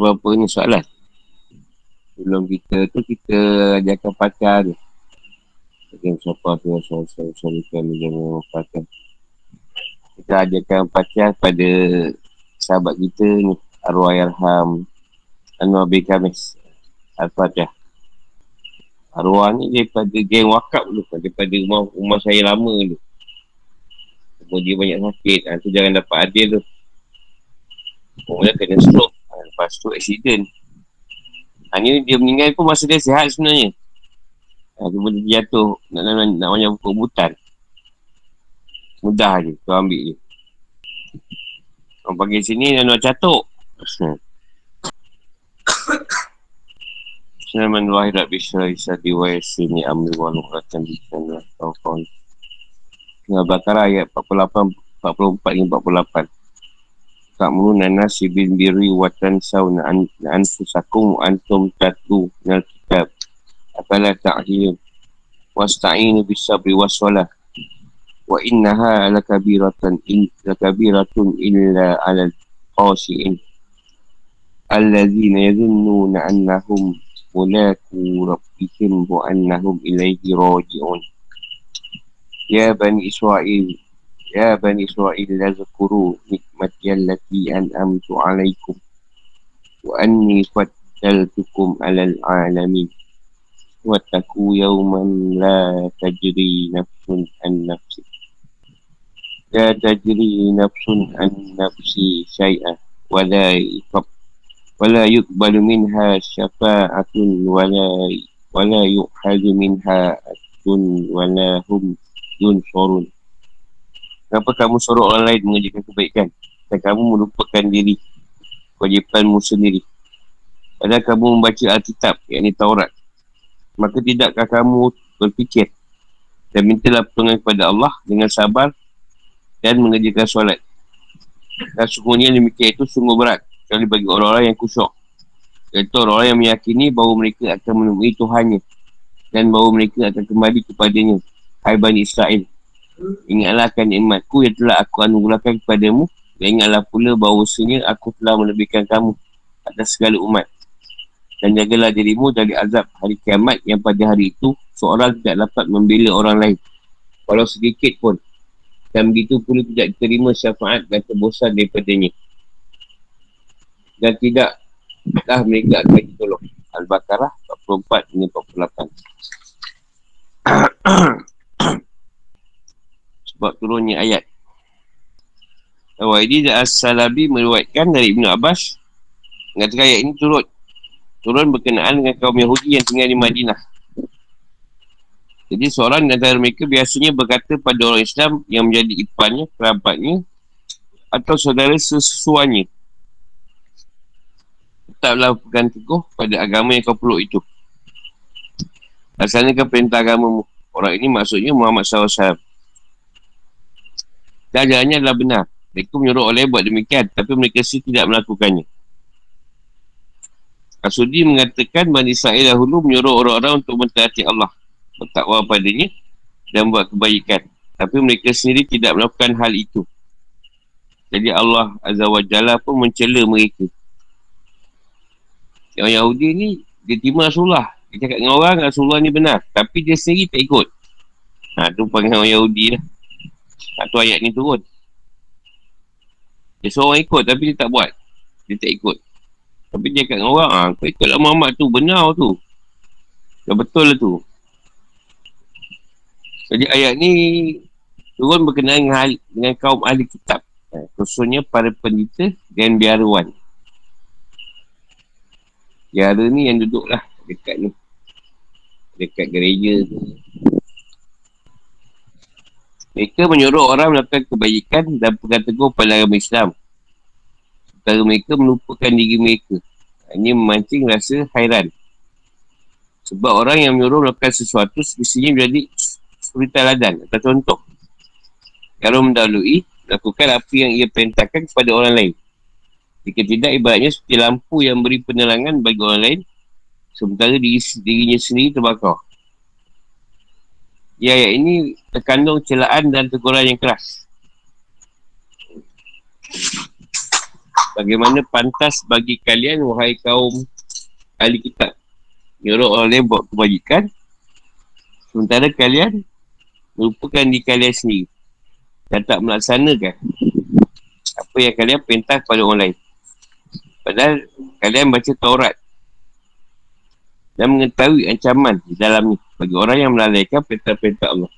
apa-apa ni soalan. Sebelum kita tu, kita ajarkan pakar dia. Mungkin siapa tu yang suami kami jangan pakai. Kita ajarkan pakar pada sahabat kita ni. Arwah Yarham Anwar bin Kamis. Al-Fatihah. Arwah ni daripada geng wakab dulu. Daripada rumah, rumah saya lama dulu. Sebab dia banyak sakit. Ha, tu jangan dapat adil tu. Kemudian kena stroke. Lepas tu accident. Ha, ni dia meninggal pun masa dia sihat sebenarnya. Ha, cuma dia jatuh. Nak, nak, nak, nak banyak buka butan. Mudah je. Tu ambil je. Orang panggil sini nak catuk. Bismillahirrahmanirrahim Surah Bakara ayat 48 44 hingga 48 تأمرون الناس بالبر وتنسون أن أنفسكم وأنتم تتلون الكتاب. أفلا تعقلون واستعينوا بالصبر والصلاة. وإنها لكبيرة إن لكبيرة إلا على الخاشعين. الذين يظنون أنهم ملاكو ربهم وأنهم إليه راجعون. يا بني إسرائيل يا بني إسرائيل اذكروا نعمتي التي أنعمت عليكم وأني فضلتكم على العالمين. واتقوا يوما لا تجري نفس عن نفس لا تجري نفس عن نفس شيئا ولا يقبل ولا يقبل منها شفاعة ولا ولا يؤخذ منها أجر ولا هم ينصرون. Kenapa kamu suruh orang lain mengerjakan kebaikan dan kamu melupakan diri kewajipanmu sendiri Padahal kamu membaca Alkitab, yakni Taurat Maka tidakkah kamu berfikir dan mintalah pertolongan kepada Allah dengan sabar dan mengerjakan solat Dan sungguhnya demikian itu sungguh berat Kecuali bagi orang-orang yang kusyuk. Iaitu orang-orang yang meyakini bahawa mereka akan menemui Tuhannya. Dan bahawa mereka akan kembali kepadanya. Hai Bani Israel. Ingatlah akan nikmatku yang telah aku anugerahkan kepadamu. Dan ingatlah pula bahawa sebenarnya aku telah melebihkan kamu atas segala umat. Dan jagalah dirimu dari azab hari kiamat yang pada hari itu seorang tidak dapat membela orang lain. Walau sedikit pun. Dan begitu pula tidak diterima syafaat dan tebusan daripadanya dan tidak dah mereka akan ditolong. Al-Baqarah 44 hingga 48. Sebab turunnya ayat. Al-Wa'idi dan As-Salabi meruatkan dari Ibn Abbas mengatakan ayat ini turut turun berkenaan dengan kaum Yahudi yang tinggal di Madinah. Jadi seorang di antara mereka biasanya berkata pada orang Islam yang menjadi iparnya, kerabatnya atau saudara sesuanya tetaplah pegang teguh pada agama yang kau peluk itu. Asalnya kan perintah agamamu. Orang ini maksudnya Muhammad SAW. Jajarannya adalah benar. Mereka menyuruh oleh buat demikian. Tapi mereka sih tidak melakukannya. Asudi mengatakan Bani Israel dahulu menyuruh orang-orang untuk mentaati Allah. Bertakwa padanya dan buat kebaikan. Tapi mereka sendiri tidak melakukan hal itu. Jadi Allah Azza wa Jalla pun mencela mereka. Yang Yahudi ni dia terima Rasulullah. Dia cakap dengan orang Rasulullah ni benar. Tapi dia sendiri tak ikut. Ha, tu panggil orang Yahudi lah. Ha, tu ayat ni turun. Dia seorang ikut tapi dia tak buat. Dia tak ikut. Tapi dia cakap dengan orang, ha, kau ikutlah Muhammad tu, benar tu. Dah betul lah tu. Jadi ayat ni turun berkenaan dengan, dengan kaum ahli kitab. Ha, khususnya para pendeta dan biarawan. Jara ni yang duduk lah dekat ni. Dekat gereja tu. Mereka menyuruh orang melakukan kebaikan dan pegang teguh pada agama Islam. Sementara mereka melupakan diri mereka. Ini memancing rasa hairan. Sebab orang yang menyuruh melakukan sesuatu semestinya menjadi seperti taladan atau contoh. Kalau mendahului, lakukan apa yang ia perintahkan kepada orang lain. Jika tidak, ibaratnya seperti lampu yang beri penerangan bagi orang lain sementara diri, dirinya sendiri terbakar. Ya, ayat ini terkandung celaan dan teguran yang keras. bagaimana pantas bagi kalian wahai kaum ahli kitab? Nyuruh orang lain buat kebajikan sementara kalian merupakan di kalian sendiri. Dan tak melaksanakan apa yang kalian perintah kepada orang lain. Padahal kalian baca Taurat dan mengetahui ancaman di dalam ni bagi orang yang melalaikan perintah-perintah Allah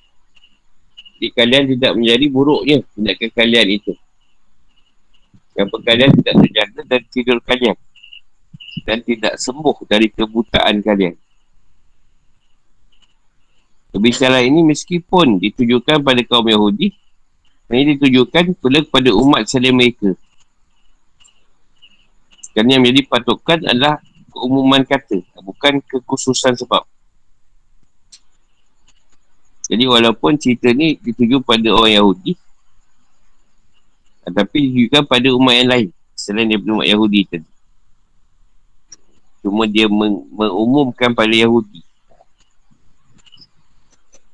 jadi kalian tidak menjadi buruknya tindakan kalian itu yang kalian tidak terjaga dari tidur kalian dan tidak sembuh dari kebutaan kalian. Kebicaraan ini meskipun ditujukan pada kaum Yahudi, ini ditujukan pula kepada umat selain mereka. Kerana yang menjadi patokan adalah keumuman kata, bukan kekhususan sebab. Jadi walaupun cerita ni dituju pada orang Yahudi, tapi juga pada umat yang lain Selain daripada umat Yahudi tadi. Cuma dia meng- mengumumkan pada Yahudi.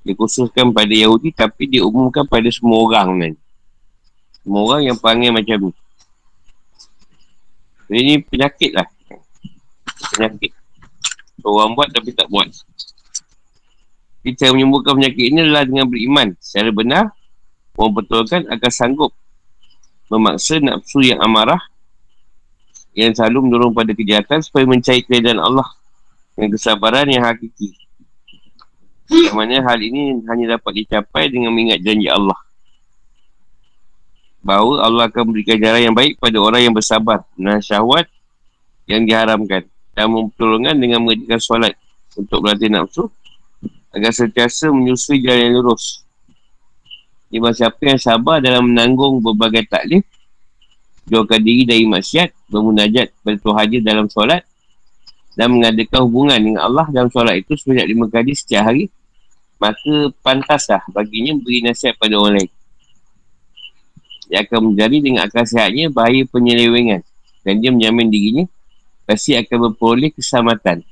Dia khususkan pada Yahudi Tapi dia umumkan pada semua orang kan Semua orang yang panggil macam ni. Jadi ni penyakit lah Penyakit Orang buat tapi tak buat Kita menyembuhkan penyakit ini adalah dengan beriman Secara benar Mempertulkan akan sanggup memaksa nafsu yang amarah yang selalu mendorong pada kejahatan supaya mencari keadaan Allah dengan kesabaran yang hakiki. Yang mana hal ini hanya dapat dicapai dengan mengingat janji Allah. Bahawa Allah akan memberikan jalan yang baik pada orang yang bersabar dan syahwat yang diharamkan. Dan mempertolongan dengan mengerjakan solat untuk berlatih nafsu agar sentiasa menyusui jalan yang lurus. Iman siapa yang sabar dalam menanggung berbagai taklif Jauhkan diri dari maksiat Bermunajat kepada Tuhan dalam solat Dan mengadakan hubungan dengan Allah dalam solat itu Sebanyak lima kali setiap hari Maka pantaslah baginya beri nasihat pada orang lain Dia akan menjadi dengan akal sihatnya bahaya penyelewengan Dan dia menjamin dirinya Pasti akan berperoleh keselamatan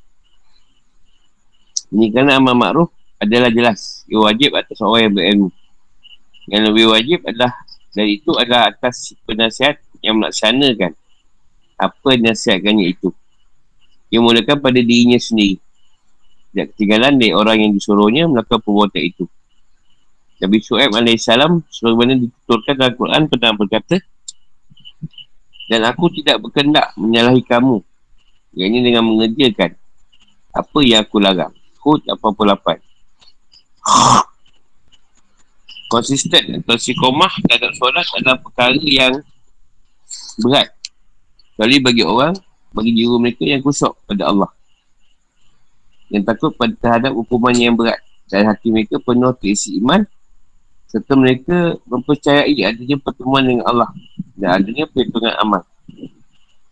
Ini kerana amal makruf adalah jelas Ia wajib atas orang yang berilmu yang lebih wajib adalah dari itu adalah atas penasihat yang melaksanakan apa nasihatkannya itu. Ia mulakan pada dirinya sendiri. Tidak ketinggalan dari orang yang disuruhnya melakukan perbuatan itu. Nabi Su'aib AS sebagaimana dituturkan dalam Quran pernah berkata dan aku tidak berkendak menyalahi kamu yang ini dengan mengerjakan apa yang aku larang. Hud 88 konsisten atau sikomah dalam solat adalah perkara yang berat. Kali bagi orang bagi jiwa mereka yang kusuk pada Allah. Yang takut pada terhadap hukuman yang berat. Dan hati mereka penuh keisi iman serta mereka mempercayai adanya pertemuan dengan Allah dan adanya perhitungan amal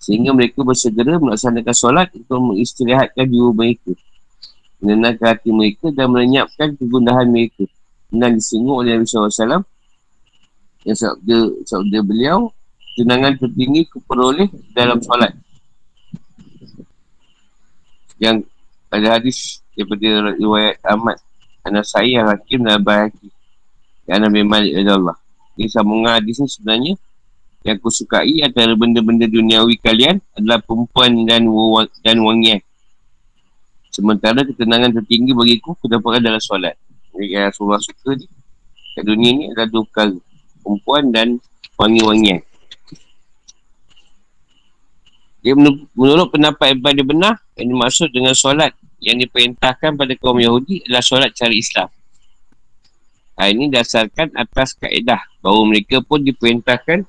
sehingga mereka bersegera melaksanakan solat untuk mengistirahatkan jiwa mereka. Menenangkan hati mereka dan melenyapkan kegundahan mereka. Dan disinggung oleh Nabi SAW yang sabda, sabda beliau tenangan tertinggi keperoleh dalam solat. Yang ada hadis daripada riwayat Ahmad anak saya yang hakim dan bahaki yang Nabi Malik Allah. Ini sambungan hadis ni sebenarnya yang aku sukai antara benda-benda duniawi kalian adalah perempuan dan dan wangian. Sementara ketenangan tertinggi bagiku kedapatan dalam solat. Yang Rasulullah suka ni kat dunia ni adalah dua perkara. Perempuan dan wangi-wangian. Dia menurut pendapat Ibn benar yang dimaksud dengan solat yang diperintahkan pada kaum Yahudi adalah solat cari Islam. Hal ini dasarkan atas kaedah bahawa mereka pun diperintahkan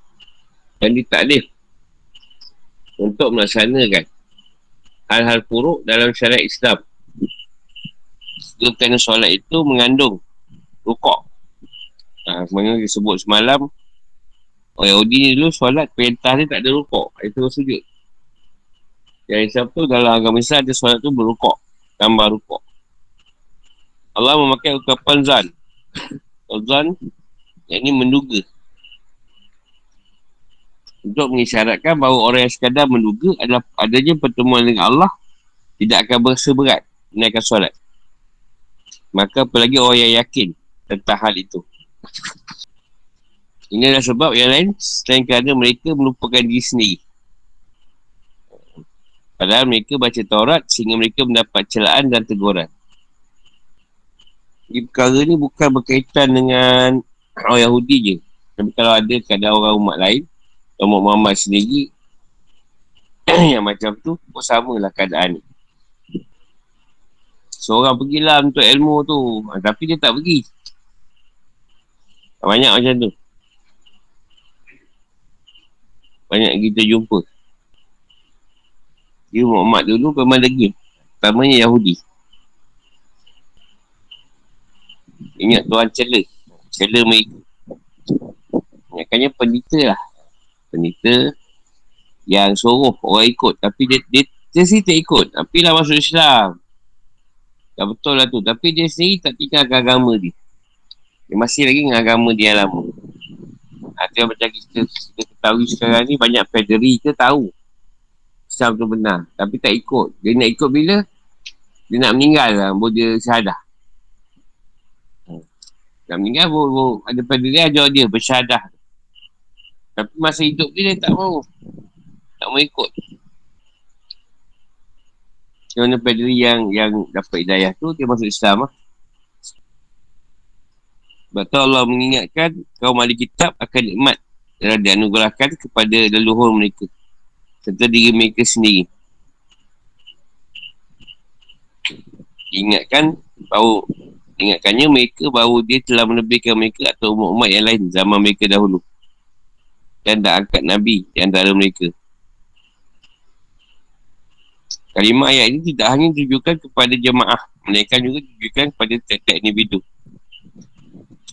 dan ditaklif untuk melaksanakan hal-hal buruk dalam syariat Islam kerana solat itu mengandung rukuk. Ha, sebenarnya disebut semalam orang Yahudi ni dulu solat perintah dia tak ada rukuk. Itu sujud. Yang Islam tu dalam agama Islam ada solat tu berukuk. Tambah rukuk. Allah memakai ukapan zan. Zan yang ini menduga. Untuk mengisyaratkan bahawa orang yang sekadar menduga adalah adanya pertemuan dengan Allah tidak akan berseberat menaikkan solat. Maka apalagi orang yang yakin tentang hal itu. Ini adalah sebab yang lain selain kerana mereka melupakan diri sendiri Padahal mereka baca Taurat sehingga mereka mendapat celaan dan teguran. Jadi perkara ni bukan berkaitan dengan orang Yahudi je. Tapi kalau ada keadaan orang umat lain, umat Muhammad sendiri, yang macam tu, pun samalah keadaan ni. Seorang pergilah untuk ilmu tu, ha, tapi dia tak pergi. Banyak macam tu. Banyak kita jumpa. Dia Muhammad dulu memang degil. Pertamanya Yahudi. Ingat Tuhan cela. Cela mereka. Ingatkannya penita lah. Penita yang suruh orang ikut. Tapi dia, dia, dia sendiri tak ikut. Tapi lah masuk Islam. Tak betul lah tu. Tapi dia sendiri tak tinggalkan agama dia. Dia masih lagi dengan agama dia lama. Itu yang macam kita, kita ketahui sekarang ni banyak federi ke tahu. Islam tu benar. Tapi tak ikut. Dia nak ikut bila? Dia nak meninggal lah. Baru dia syahadah. Nak meninggal baru, ada dia ajar dia bersyahadah. Tapi masa hidup dia, dia tak mau. Tak mau ikut. Macam pada yang yang dapat hidayah tu, dia masuk Islam lah. Sebab tu Allah mengingatkan kaum ahli kitab akan nikmat yang dianugerahkan kepada leluhur mereka serta diri mereka sendiri. Ingatkan bahawa ingatkannya mereka bahawa dia telah menebihkan mereka atau umat-umat yang lain zaman mereka dahulu. Dan dah angkat Nabi di antara mereka. Kalimah ayat ini tidak hanya ditujukan kepada jemaah. Melainkan juga ditujukan kepada tiap-tiap individu.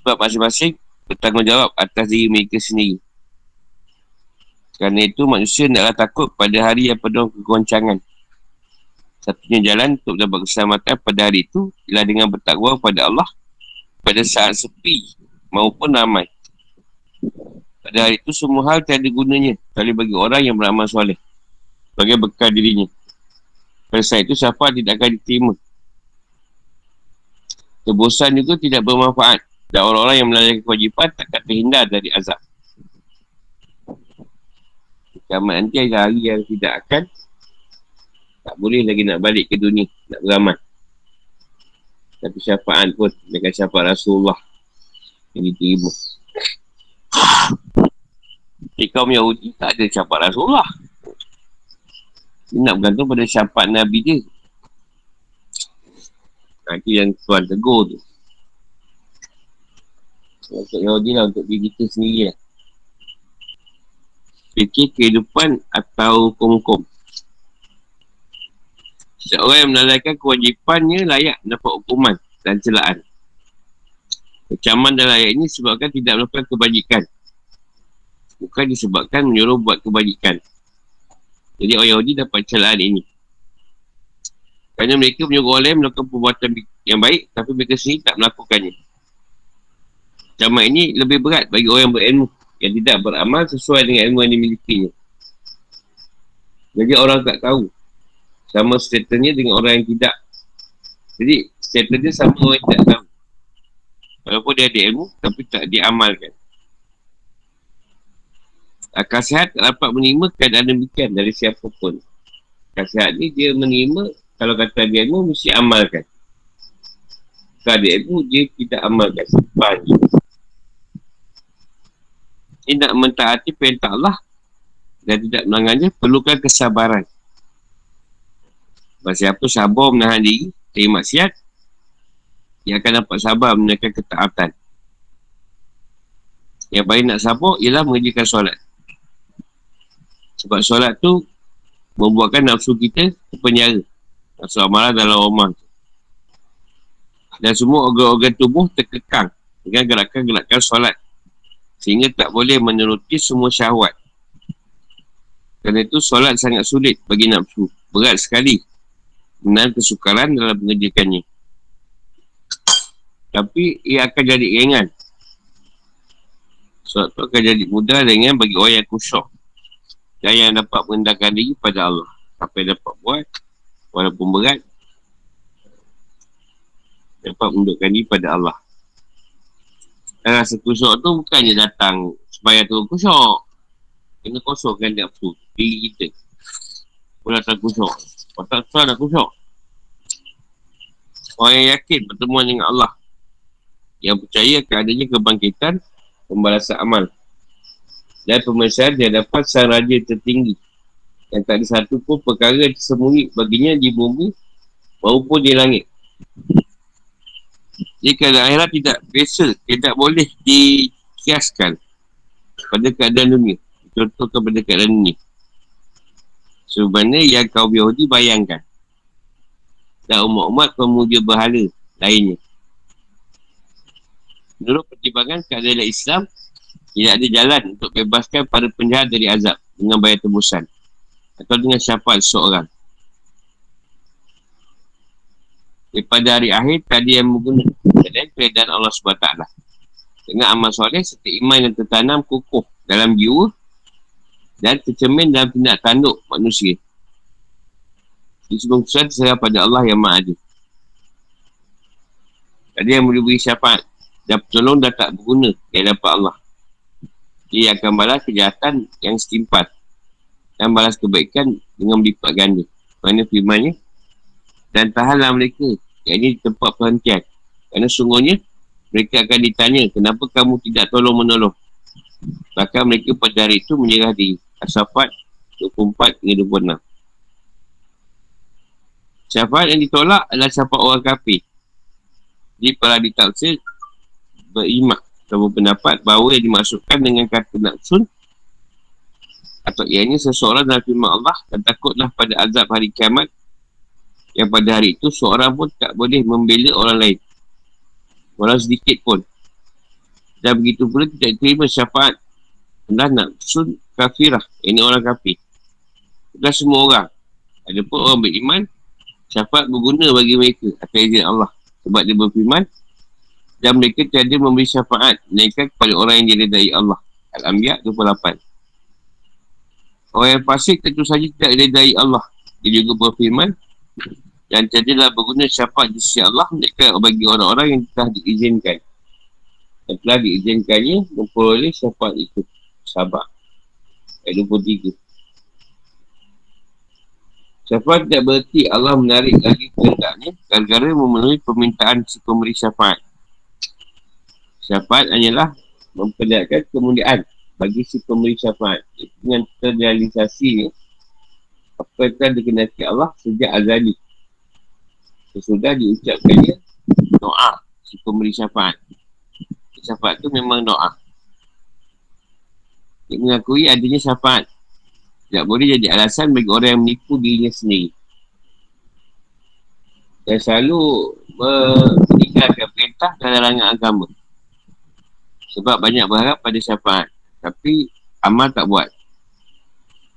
Sebab masing-masing bertanggungjawab atas diri mereka sendiri. Kerana itu manusia naklah takut pada hari yang penuh kegoncangan. Satunya jalan untuk dapat keselamatan pada hari itu ialah dengan bertakwa kepada Allah pada saat sepi maupun ramai. Pada hari itu semua hal tiada gunanya kecuali bagi orang yang beramal soleh sebagai bekal dirinya. Pada saat itu syafaat tidak akan diterima. Kebosan juga tidak bermanfaat dan orang-orang yang melalui kewajipan takkan terhindar dari azab. Kiamat nanti adalah hari yang tidak akan tak boleh lagi nak balik ke dunia, nak beramal. Tapi syafaat pun dengan syafaat Rasulullah yang diterima. Di kaum Yahudi tak ada syafaat Rasulullah. Dia nak bergantung pada syafaat Nabi dia. Nanti yang Tuhan tegur tu. Untuk Yahudi lah, untuk diri kita sendiri lah fikir kehidupan atau hukum-hukum. Seorang yang menalaikan kewajipannya layak dapat hukuman dan celaan. Kecaman dalam ayat ini sebabkan tidak melakukan kebajikan. Bukan disebabkan menyuruh buat kebajikan. Jadi orang Yahudi dapat celaan ini. Kerana mereka menyuruh lain melakukan perbuatan yang baik tapi mereka sendiri tak melakukannya. Kecaman ini lebih berat bagi orang yang berilmu yang tidak beramal sesuai dengan ilmu yang dimilikinya. Jadi orang tak tahu sama statusnya dengan orang yang tidak. Jadi statusnya sama orang yang tak tahu. Walaupun dia ada ilmu tapi tak diamalkan. Akal sihat tak dapat menerima keadaan demikian dari siapa pun. Akal sihat ni dia menerima kalau kata dia ilmu mesti amalkan. Kalau dia ilmu dia tidak amalkan. Sebab ini nak mentaati perintah Allah dan tidak melanggarnya perlukan kesabaran. Sebab siapa sabar menahan diri dari maksiat, dia akan dapat sabar menaikkan ketaatan. Yang paling nak sabar ialah mengerjakan solat. Sebab solat tu membuatkan nafsu kita terpenjara. Nafsu amalan dalam rumah Dan semua organ-organ tubuh terkekang dengan gerakan-gerakan solat sehingga tak boleh menuruti semua syahwat. Kerana itu solat sangat sulit bagi nafsu. Berat sekali menahan kesukaran dalam mengerjakannya. Tapi ia akan jadi ringan. Solat itu akan jadi mudah dengan bagi orang yang kusyuk. Dan yang dapat mengendahkan diri pada Allah. Apa yang dapat buat, walaupun berat, dapat menundukkan diri pada Allah. Dan rasa kusuk tu bukannya datang supaya tu kusuk. Kena kosongkan nafsu diri kita. Pula tak kusuk. Kalau tak susah dah kusuk. Orang yang yakin pertemuan dengan Allah. Yang percaya akan adanya kebangkitan pembalasan amal. Dan pemeriksaan dia dapat sang raja tertinggi. Yang tak ada satu pun perkara tersembunyi baginya di bumi maupun di langit. Jika ada akhirat tidak biasa, tidak boleh dikiaskan pada keadaan dunia. Contoh kepada keadaan dunia. Sebenarnya yang kau Yahudi bayangkan. Dan umat-umat pemuja berhala lainnya. Menurut pertimbangan keadaan Islam, tidak ada jalan untuk bebaskan para penjahat dari azab dengan bayar tebusan. Atau dengan syafaat seorang. Daripada hari akhir, tadi yang menggunakan keadaan Allah SWT. Dengan amal soleh, setiap iman yang tertanam kukuh dalam jiwa dan tercermin dalam tindak tanduk manusia. Di sebelum kesusahan terserah pada Allah yang maha adil. Tadi yang boleh beri syafaat dan pertolong dah tak berguna yang dapat Allah. Dia akan balas kejahatan yang setimpat dan balas kebaikan dengan melipat ganda. Mana firmannya? Dan tahanlah mereka yang ini tempat perhentian. Kerana sungguhnya mereka akan ditanya kenapa kamu tidak tolong menolong. Bahkan mereka pada hari itu menyerah diri. Asafat 24 hingga 26. Syafaat yang ditolak adalah syafaat orang kafir. Jadi para ditaksir berimak atau berpendapat bahawa yang dimasukkan dengan kata naksun atau ianya seseorang dalam firman Allah dan takutlah pada azab hari kiamat yang pada hari itu seorang pun tak boleh membela orang lain. Walau sedikit pun. Dan begitu pula tidak terima syafaat dan naksun kafirah. Ini orang kafir. Bukan semua orang. Ada pun orang beriman, syafaat berguna bagi mereka atas izin Allah. Sebab dia berfirman, dan mereka tiada memberi syafaat mereka kepada orang yang diredai Allah. Al-Anbiya 28. Orang yang fasik tentu saja tidak diredai Allah. Dia juga berfirman, dan tiadalah berguna syafaat di sisi Allah mereka bagi orang-orang yang telah diizinkan. Yang telah diizinkannya memperoleh syafaat itu. Sabar. Ayat 23. Syafaat tidak berarti Allah menarik lagi kehendaknya gara-gara memenuhi permintaan si pemberi syafaat. Syafaat hanyalah memperlihatkan kemuliaan bagi si pemberi syafaat dengan terrealisasi apa yang telah dikenaki Allah sejak azali. Sesudah diucapkannya doa si pemberi syafaat. Syafaat tu memang doa. Dia mengakui adanya syafaat. Tidak boleh jadi alasan bagi orang yang menipu dirinya sendiri. Dan selalu meninggalkan perintah dan larangan agama. Sebab banyak berharap pada syafaat. Tapi amal tak buat.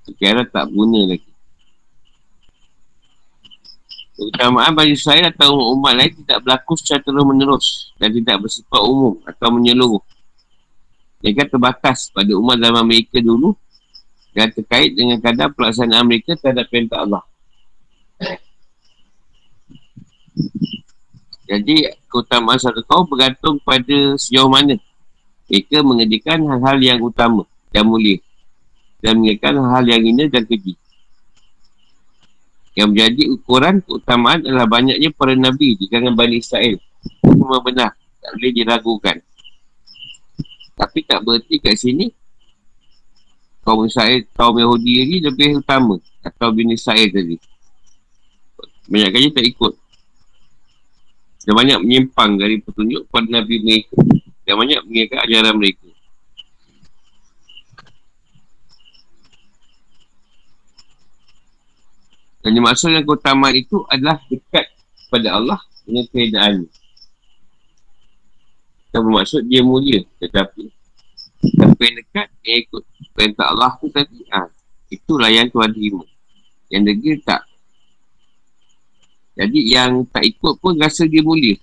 Sekiranya tak guna lagi. Keutamaan bagi saya atau umat lain tidak berlaku secara terus menerus dan tidak bersifat umum atau menyeluruh. Mereka terbatas pada umat zaman mereka dulu dan terkait dengan kadar pelaksanaan mereka terhadap perintah Allah. Jadi, keutamaan satu kaum bergantung pada sejauh mana mereka mengerjakan hal-hal yang utama dan mulia dan mengerjakan hal-hal yang indah dan keji. Yang menjadi ukuran keutamaan adalah banyaknya para Nabi di kalangan Bani Israel. Memang benar. Tak boleh diragukan. Tapi tak berarti kat sini kaum Israel, kaum Yahudi ni lebih utama atau bini Israel tadi. Banyak kali tak ikut. Dan banyak menyimpang dari petunjuk pada Nabi mereka. Dan banyak mengingatkan ajaran mereka. Dan yang maksud yang keutamaan itu adalah dekat pada Allah dengan keadaannya. Tak bermaksud dia mulia tetapi Siapa yang dekat Yang ikut perintah Allah tu tadi ha, Itulah yang tuan terima Yang degil tak Jadi yang tak ikut pun Rasa dia mulia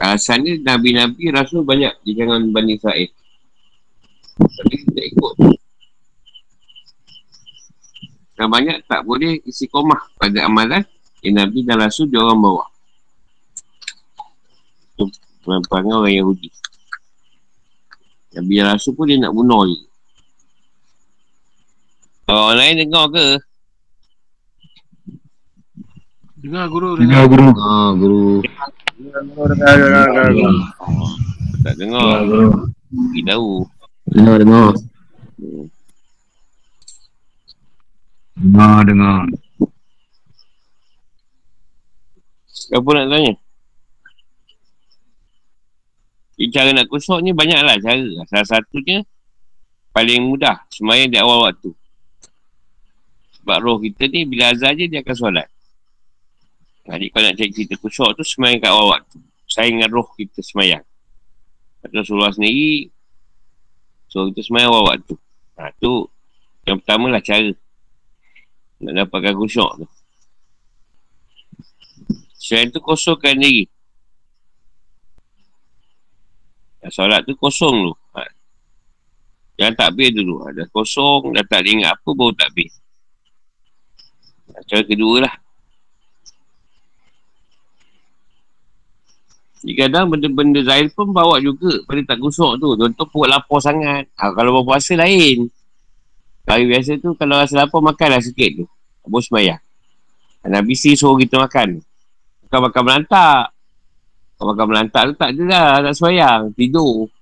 Alasannya Nabi-Nabi Rasul banyak Di jangan Bani Israel Tapi tak ikut Dan banyak tak boleh isi komah pada amalan yang Nabi dan Rasul dia orang bawa. Perangai orang Yahudi. Nabi Rasul pun dia nak bunuh je. Orang lain dengar ke? Dengar guru, dengar. Dengar guru. Ha, guru. Dengar, dengar, dengar, dengar. Tak dengar. Pergi tahu. Dengar, dengar. Dengar, dengar. Apa nak tanya? Eh, cara nak kusuk ni banyaklah cara. Salah satunya paling mudah semayang di awal waktu. Sebab roh kita ni bila azan je dia akan solat. Jadi kalau nak cari cerita kusuk tu semayang kat awal waktu. Sayang dengan roh kita semayang. Kata Rasulullah sendiri so kita semayang awal waktu. Ha, tu yang pertama lah cara nak dapatkan kusuk tu. Selain tu kosongkan diri. Yang solat tu kosong tu. Ha. Jangan takbir dulu. Ha. Dah kosong, dah tak ingat apa, baru takbir. Ha. Cara kedua lah. Jadi kadang benda-benda zahir pun bawa juga pada tak gusuk tu. Contoh perut lapar sangat. Ha, kalau berpuasa lain. Hari biasa tu kalau rasa lapar makanlah sikit tu. Bos semayang. Nabi si suruh kita makan. Bukan makan melantak. Kalau makan melantak tu tak ada lah. Tak semayang. Tidur.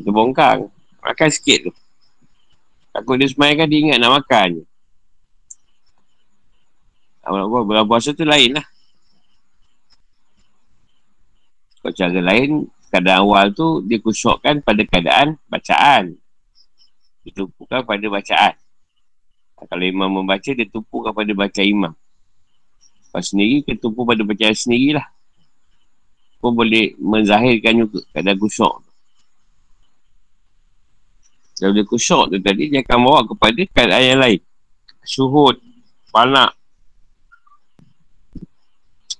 Kita bongkang. Makan sikit tu. Takut dia semayang kan dia ingat nak makan. Bulan puasa tu lain lah. Kalau cara lain, keadaan awal tu dia kusukkan pada keadaan bacaan. Ditumpukan pada bacaan. Kalau imam membaca, dia tumpukan pada baca imam. Pas sendiri, dia tumpu pada bacaan sendirilah. Pun boleh menzahirkan juga keadaan kusuk. Kalau dia kusuk tu tadi, dia akan bawa kepada keadaan yang lain. Syuhud, panak.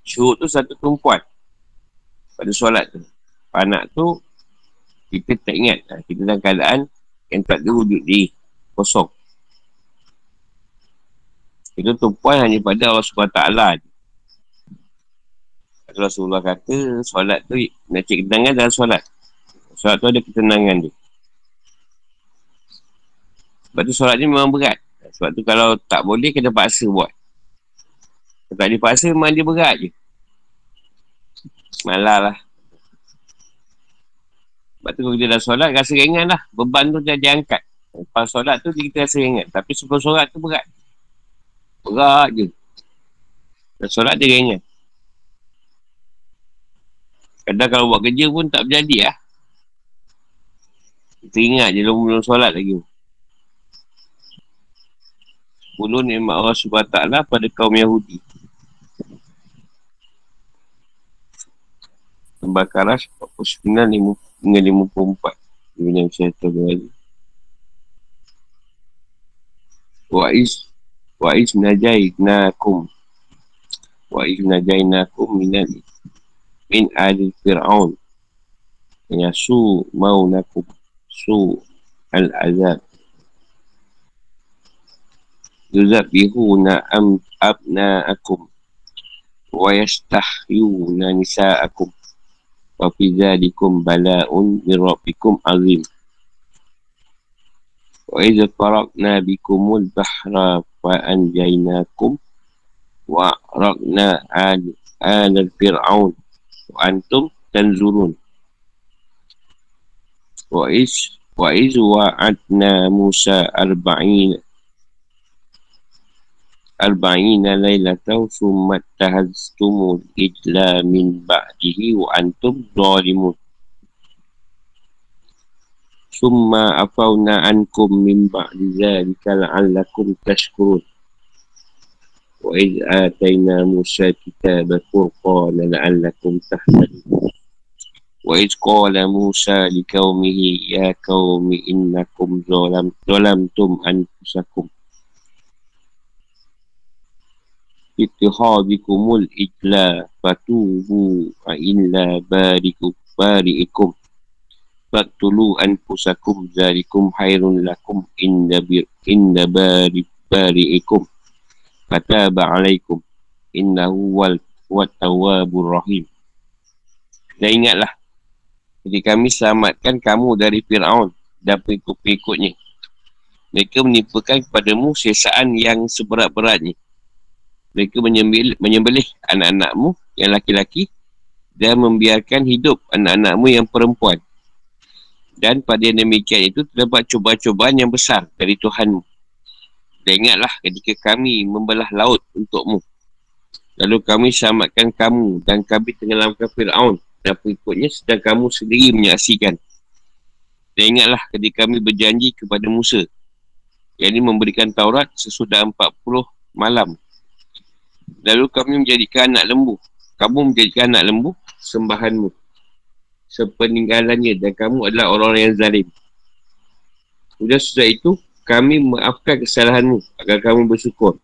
Syuhud tu satu tumpuan pada solat tu. Panak tu, kita tak ingat. Ha, kita dalam keadaan yang tak ada wujud di kosong. Itu tumpuan hanya pada Allah SWT. Rasulullah kata, solat tu nak cek ketenangan dalam solat. Solat tu ada ketenangan dia. Sebab tu solat ni memang berat. Sebab tu kalau tak boleh, kena paksa buat. Kalau tak dipaksa, memang dia berat je. Malah lah. Sebab tu kalau kita dah solat, rasa ringan lah. Beban tu dah diangkat. Lepas solat tu, kita rasa ringan. Tapi sebelum solat tu berat. Berat je. Dan solat dia ringan. Kadang kalau buat kerja pun tak berjadi lah. Kita ingat je belum solat lagi. Sepuluh nikmat Allah SWT pada kaum Yahudi. Al-Baqarah 49 hingga 54 Ini yang saya tahu lagi Wa'iz Wa'iz najainakum Wa'iz najainakum minal Min adil fir'aun. Yasu maunakum Su al-azab. Yuzabihuna am abna'akum Wa yastahyuna nisa'akum wa fi dzalikum bala'un min rabbikum azim. Wa idza faraqna bikumul bahra fa anjaynakum wa raqna al al fir'aun wa antum tanzurun. Wa iz wa'adna Musa arba'in arba'ina أربعين ليلة ثم اتهزتم الإجل من بعده وأنتم ظالمون. ثم عفونا عنكم من بعد ذلك لعلكم تشكرون. وإذ آتينا موسى الكتاب فرقانا لعلكم تهتدون وإذ قال موسى لقومه يا قوم إنكم ظلمتم أنفسكم. Ittihadikumul ijla fatubu illa barikum. Bariikum faktulu anfusakum zalikum hairun lakum inda bir inda bari bariikum. Fataba alaikum innahu wal wat tawwabur rahim. Dan ingatlah jadi kami selamatkan kamu dari Fir'aun dan pengikut-pengikutnya. Mereka menipukan kepadamu sesaan yang seberat-beratnya. Mereka menyembelih, menyembelih anak-anakmu yang laki-laki dan membiarkan hidup anak-anakmu yang perempuan. Dan pada yang demikian itu terdapat cubaan-cubaan yang besar dari Tuhanmu. Dan ingatlah ketika kami membelah laut untukmu. Lalu kami selamatkan kamu dan kami tenggelamkan Fir'aun dan pengikutnya sedang kamu sendiri menyaksikan. Dan ingatlah ketika kami berjanji kepada Musa yang ini memberikan Taurat sesudah 40 malam. Lalu kami menjadikan anak lembu. Kamu menjadikan anak lembu sembahanmu. Sepeninggalannya dan kamu adalah orang-orang yang zalim. Sudah sudah itu, kami maafkan kesalahanmu agar kamu bersyukur.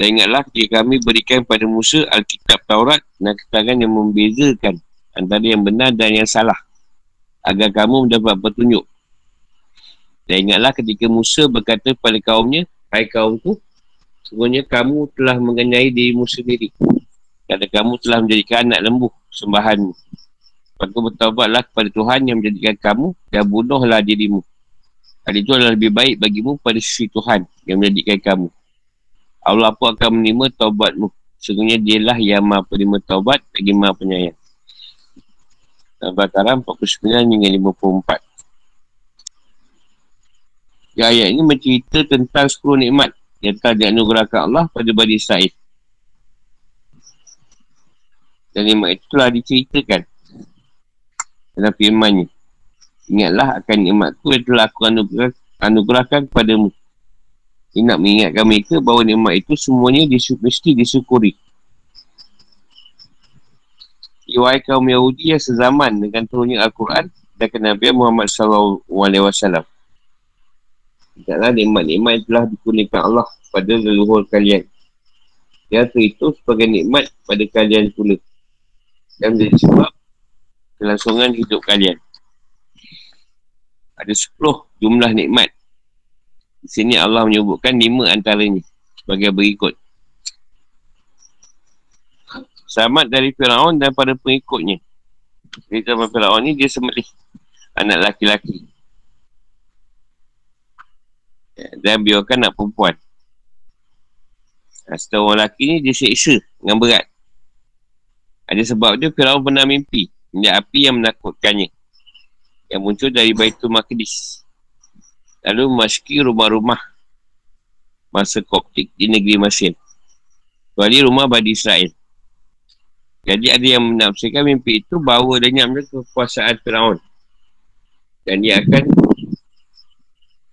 Dan ingatlah jika kami berikan pada Musa Alkitab Taurat dan keterangan yang membezakan antara yang benar dan yang salah agar kamu mendapat petunjuk. Dan ingatlah ketika Musa berkata kepada kaumnya, Hai kaumku, sebenarnya kamu telah mengenai dirimu sendiri. Kerana kamu telah menjadikan anak lembu sembahanmu. Maka bertawabatlah kepada Tuhan yang menjadikan kamu dan bunuhlah dirimu. Hal itu adalah lebih baik bagimu pada sisi Tuhan yang menjadikan kamu. Allah pun akan menerima taubatmu. Sesungguhnya dialah yang maha penerima taubat bagi maha penyayang. Al-Baqarah 49 hingga 54. Ya, ayat ini mencerita tentang 10 nikmat yang telah dianugerahkan Allah pada Bani Israel. Dan nikmat itu telah diceritakan dalam firmannya. Ingatlah akan nikmatku yang telah aku anugerah, anugerahkan kepadamu. Dia nak mengingatkan mereka bahawa nikmat itu semuanya disu- mesti disyukuri. Iwai kaum Yahudi yang sezaman dengan turunnya Al-Quran dan Nabi Muhammad SAW. Tidaklah nikmat-nikmat yang telah dikurniakan Allah pada leluhur kalian. Yang itu sebagai nikmat pada kalian pula. Dan menjadi sebab kelangsungan hidup kalian. Ada sepuluh jumlah nikmat di sini Allah menyebutkan lima antaranya sebagai berikut. Selamat dari Firaun dan pada pengikutnya. Zaman Firaun ni dia sembelih anak laki-laki. Dan biarkan anak perempuan. Setelah orang lelaki ni dia seksa dengan berat. Ada sebab dia Firaun pernah mimpi. Minyak api yang menakutkannya. Yang muncul dari Baitul Maqdis. Lalu memasuki rumah-rumah masa Koptik di negeri Mesir. Kecuali rumah Badi Israel. Jadi ada yang menafsirkan mimpi itu bahawa lenyapnya kekuasaan Fir'aun. Dan dia akan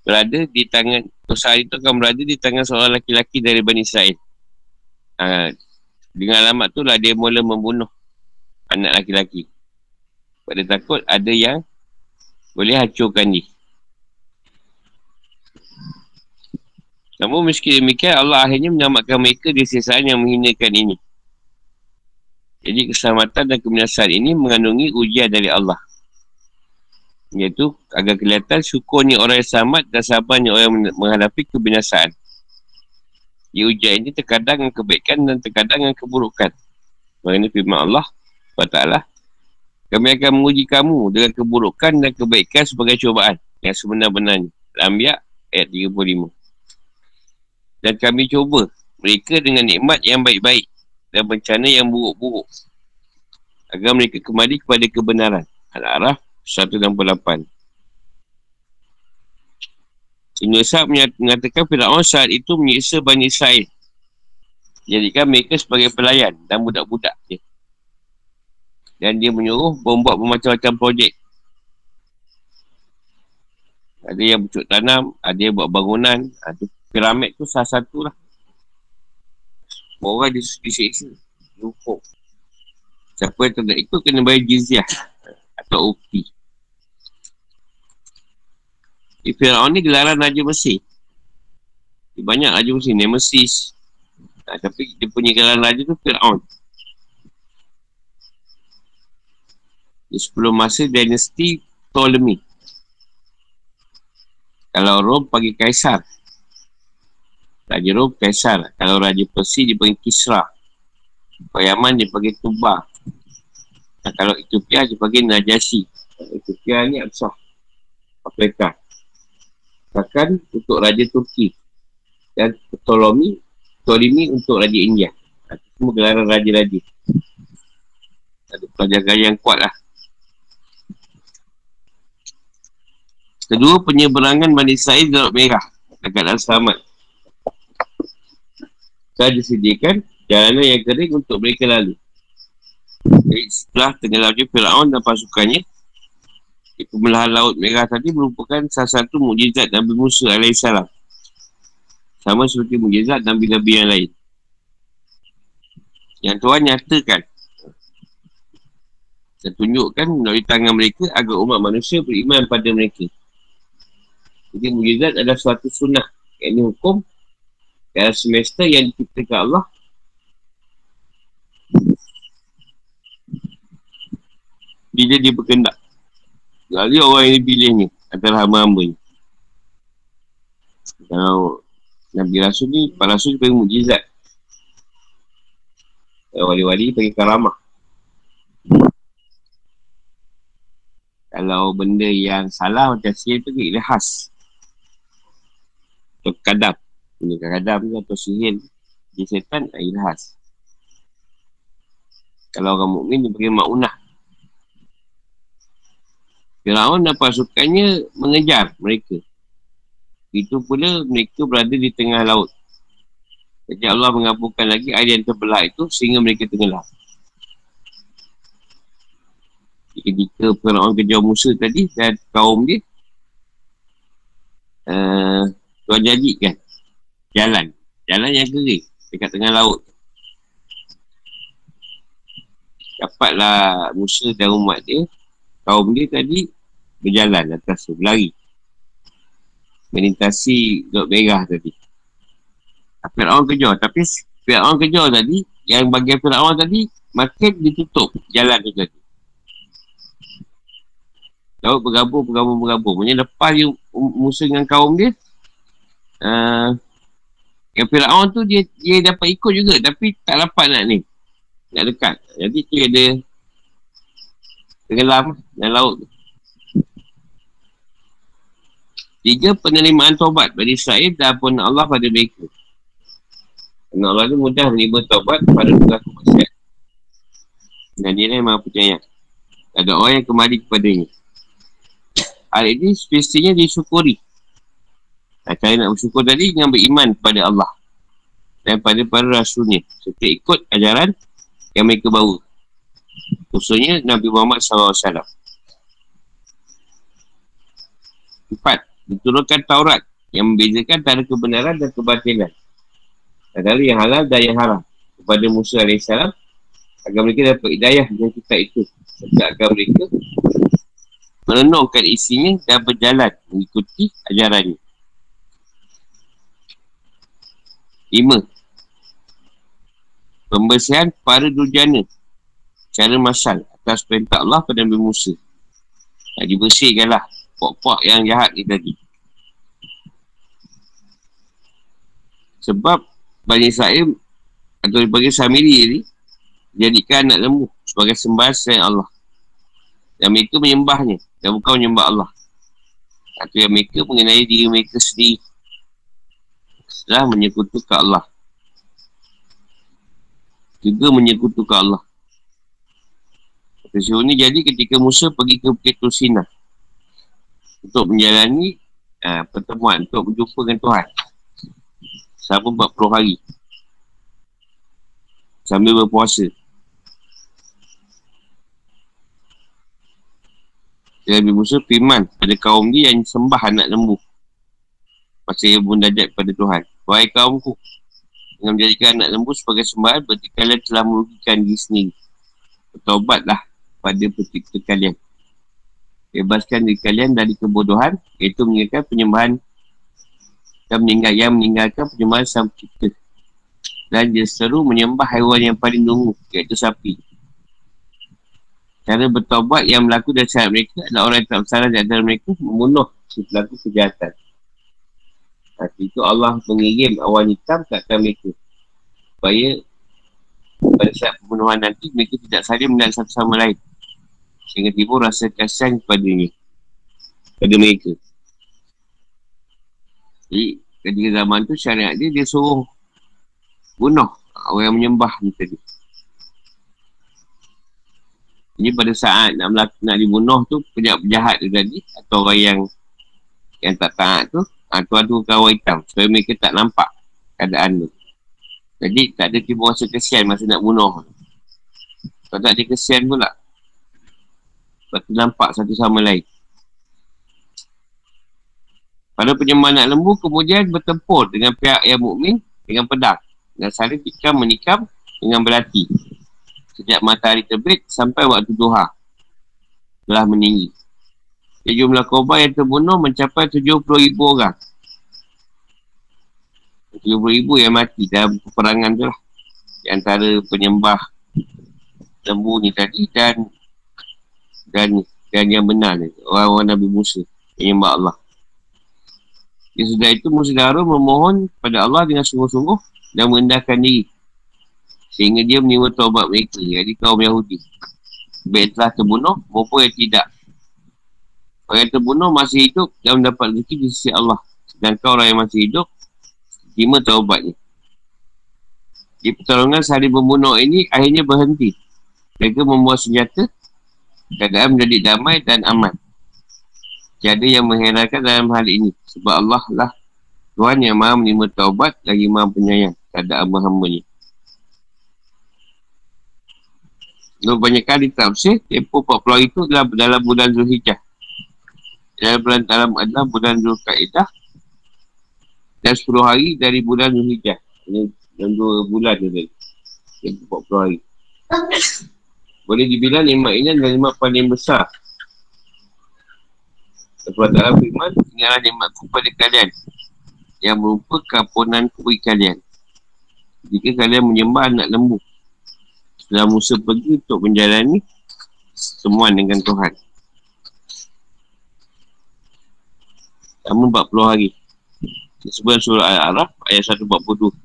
berada di tangan, usaha itu akan berada di tangan seorang lelaki-lelaki dari Bani Israel. Ha, dengan alamat tu lah dia mula membunuh anak lelaki-lelaki. Pada takut ada yang boleh hancurkan dia. Namun meski demikian Allah akhirnya menyelamatkan mereka di sisaan yang menghinakan ini. Jadi keselamatan dan kebenaran ini mengandungi ujian dari Allah. Iaitu agar kelihatan syukurnya orang yang selamat dan sabarnya orang menghadapi kebinasaan. Di ujian ini terkadang dengan kebaikan dan terkadang dengan keburukan. Mengenai firman Allah SWT. Kami akan menguji kamu dengan keburukan dan kebaikan sebagai cubaan yang sebenar-benarnya. Al-Anbiya ayat 35. Dan kami cuba mereka dengan nikmat yang baik-baik dan bencana yang buruk-buruk. Agar mereka kembali kepada kebenaran. Al-Araf 168. Ibn Isaac mengatakan Fir'aun saat itu menyiksa Bani Israel. Jadikan mereka sebagai pelayan dan budak-budak dia. Dan dia menyuruh membuat bermacam-macam projek. Ada yang bercuk tanam, ada yang buat bangunan. Ada piramid tu salah satu lah. Orang dis- disiksa. Hukum. Siapa yang tidak ikut kena bayar jizyah. Atau ukti. Di Fir'aun ni gelaran Raja Mesir. Dia banyak Raja Mesir. Nemesis. Nah, tapi dia punya gelaran Raja tu Fir'aun. Di sebelum masa dinasti Ptolemy. Kalau Rom panggil Kaisar. Raja Rom Kaisar. Kalau Raja Persia dia panggil Kisra. Kalau Yaman dia panggil Tuba. Dan kalau Ethiopia dia panggil Najasi. Ethiopia ni Absah. Afrika. Bahkan untuk Raja Turki. Dan Ptolemy, Ptolemy untuk Raja India. Itu semua gelaran Raja-Raja. Ada penjagaan yang kuat lah. Kedua, penyeberangan Bani Sa'id Darab Merah. Dekat Al-Samad. Telah disediakan jalanan yang kering untuk mereka lalu. Setelah tenggelamnya Fir'aun dan pasukannya, pembelahan Laut Merah tadi merupakan salah satu mujizat Nabi Musa AS. Sama seperti mujizat Nabi-Nabi yang lain. Yang Tuhan nyatakan dan tunjukkan melalui tangan mereka agar umat manusia beriman pada mereka. Jadi mujizat adalah suatu sunnah. Yang ini hukum dalam semester yang diciptakan Allah bila dia berkendak. Lalu orang yang dipilih ni antara hamba-hamba ni. Kalau Nabi Rasul ni, para Rasul bagi mujizat. Wali-wali bagi karamah. Kalau benda yang salah macam sihir tu dia khas. Atau kadam. Benda kadam tu atau sihir di setan khas. Kalau orang mukmin dia bagi ma'unah. Firaun dan pasukannya mengejar mereka. Itu pula mereka berada di tengah laut. Jadi Allah mengabulkan lagi air yang terbelah itu sehingga mereka tenggelam. ketika Fir'aun kejar Musa tadi dan kaum dia uh, Tuhan jadikan jalan jalan yang kering dekat tengah laut dapatlah Musa dan umat dia kaum dia tadi berjalan atas tu, berlari melintasi Laut Merah tadi Fir'aun kejar tapi Fir'aun kejar tadi yang bagian Fir'aun tadi makin ditutup jalan tu tadi Laut bergabung, bergabung, bergabung. Maksudnya lepas dia Musa dengan kaum dia, uh, yang Fir'aun tu dia dia dapat ikut juga tapi tak dapat nak ni. Nak dekat. Jadi dia ada tenggelam dalam laut tu. Tiga, penerimaan taubat bagi Israel dan pun Allah pada mereka. Kerana Allah tu mudah menerima taubat pada pelaku masyarakat. Dan dia lah yang maha percaya. Ada orang yang kembali kepadanya. Hal ini semestinya disyukuri. Dan cara nak bersyukur tadi dengan beriman kepada Allah. Dan pada para rasulnya. Serta ikut ajaran yang mereka bawa. Khususnya Nabi Muhammad SAW. Empat. Diturunkan Taurat yang membezakan antara kebenaran dan kebatilan. Antara yang halal dan yang haram. Kepada Musa AS agar mereka dapat hidayah dengan kitab itu. Serta agar mereka merenungkan isinya dan berjalan mengikuti ajarannya. Lima. Pembersihan para durjana cara masal atas perintah Allah pada Nabi Musa. Tak dibersihkanlah pok-pok yang jahat ni tadi. Sebab Bani Israel atau bagi Samiri ni jadikan anak lembu sebagai sembahan selain Allah. Dan mereka menyembahnya dan bukan menyembah Allah. Atau yang mereka mengenai diri mereka sendiri. Setelah menyekutukan Allah. Juga menyekutukan Allah. Peristiwa ini jadi ketika Musa pergi ke Bukit. Untuk menjalani uh, pertemuan. Untuk berjumpa dengan Tuhan. Selama 40 hari. Sambil berpuasa. Nabi Musa firman pada kaum dia yang sembah anak lembu. Masa ia pun kepada Tuhan. Wahai kaumku, dengan menjadikan anak lembu sebagai sembahan, berarti kalian telah merugikan diri sendiri. Bertobatlah pada pencipta kalian. Bebaskan diri kalian dari kebodohan, iaitu meninggalkan penyembahan dan meninggal, yang meninggalkan penyembahan sang pencipta. Dan dia seru menyembah haiwan yang paling nunggu, iaitu sapi. Cara bertobat yang berlaku dari syarat mereka adalah orang yang tak bersalah di antara mereka membunuh si pelaku kejahatan. Nanti itu Allah mengirim awan hitam ke atas mereka. Supaya pada saat pembunuhan nanti mereka tidak saling menang satu sama lain. Sehingga tiba rasa kasihan kepada ini. Pada mereka. Jadi ketika zaman tu syariat dia dia suruh bunuh orang yang menyembah ni tadi. Jadi pada saat nak melakukan nak dibunuh tu penjahat-penjahat tu tadi atau orang yang yang tak taat tu ha, tu ada kawan hitam supaya mereka tak nampak keadaan tu. Jadi tak ada tiba rasa kesian masa nak bunuh. Kalau tak ada kesian pula. Sebab tu nampak satu sama lain. Pada penyembah anak lembu kemudian bertempur dengan pihak yang mukmin dengan pedang dan saling tikam menikam dengan berlatih sejak matahari terbit sampai waktu duha telah meninggi. Jadi jumlah korban yang terbunuh mencapai 70 ribu orang. 70 ribu yang mati dalam peperangan tu lah. Di antara penyembah lembu ni tadi dan dan dan yang benar ni. Orang-orang Nabi Musa. Penyembah Allah. Ya sudah itu Musa Darul memohon kepada Allah dengan sungguh-sungguh dan merendahkan diri sehingga dia menerima taubat mereka jadi kaum Yahudi baik telah terbunuh maupun yang tidak orang yang terbunuh masih hidup dan mendapat rezeki di sisi Allah sedangkan orang yang masih hidup terima taubatnya di pertolongan saling membunuh ini akhirnya berhenti mereka membuat senjata keadaan menjadi damai dan aman. Tiada yang mengherankan dalam hal ini. Sebab Allah lah Tuhan yang maha menerima taubat lagi maha penyayang. Keadaan hamba-hambanya. Lalu banyak kali tafsir Tempoh 40 hari itu adalah dalam bulan Zulhijjah. Dalam bulan dalam adalah bulan Zulkaidah. Dan 10 hari dari bulan Zulhijjah. Ini dalam 2 bulan tu tadi. Tempoh 40 hari Boleh dibilang nikmat ini adalah nikmat paling besar Sebab dalam firman Ingatlah nikmat kepada kalian Yang berupa kampunan kubik kalian Jika kalian menyembah anak lembu setelah Musa pergi untuk menjalani semua dengan Tuhan. Selama 40 hari. Sebuah surah Al-Araf ayat 142.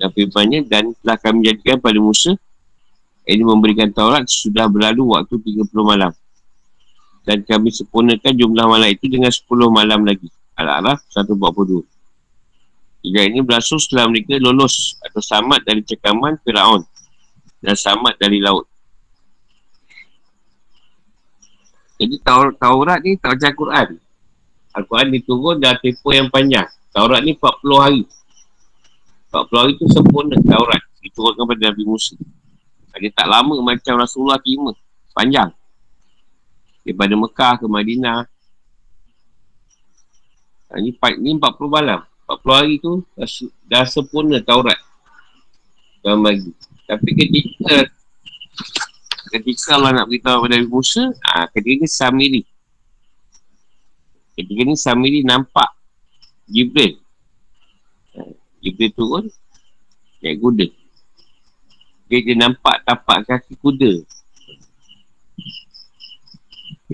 Dan firmannya dan telah kami jadikan pada Musa ini memberikan Taurat sudah berlalu waktu 30 malam. Dan kami sempurnakan jumlah malam itu dengan 10 malam lagi. Al-Araf 142. Tiga ini berlangsung setelah mereka lolos atau samat dari cekaman Fir'aun dan selamat dari laut. Jadi Taurat ni tak macam Al-Quran. Al-Quran diturun dalam tempoh yang panjang. Taurat ni 40 hari. 40 hari tu sempurna Taurat. Diturunkan pada Nabi Musa. Dia tak lama macam Rasulullah terima. Panjang. Daripada Mekah ke Madinah. Ini, ini 40 malam. 40 hari tu dah, dah sempurna Taurat. Dalam bagi. Tapi ketika ketika Allah nak beritahu kepada Nabi Musa, ha, ketika ni Samiri. Ketika ni Samiri nampak Jibril. Ha, Jibril turun naik kuda. Dia, dia nampak tapak kaki kuda.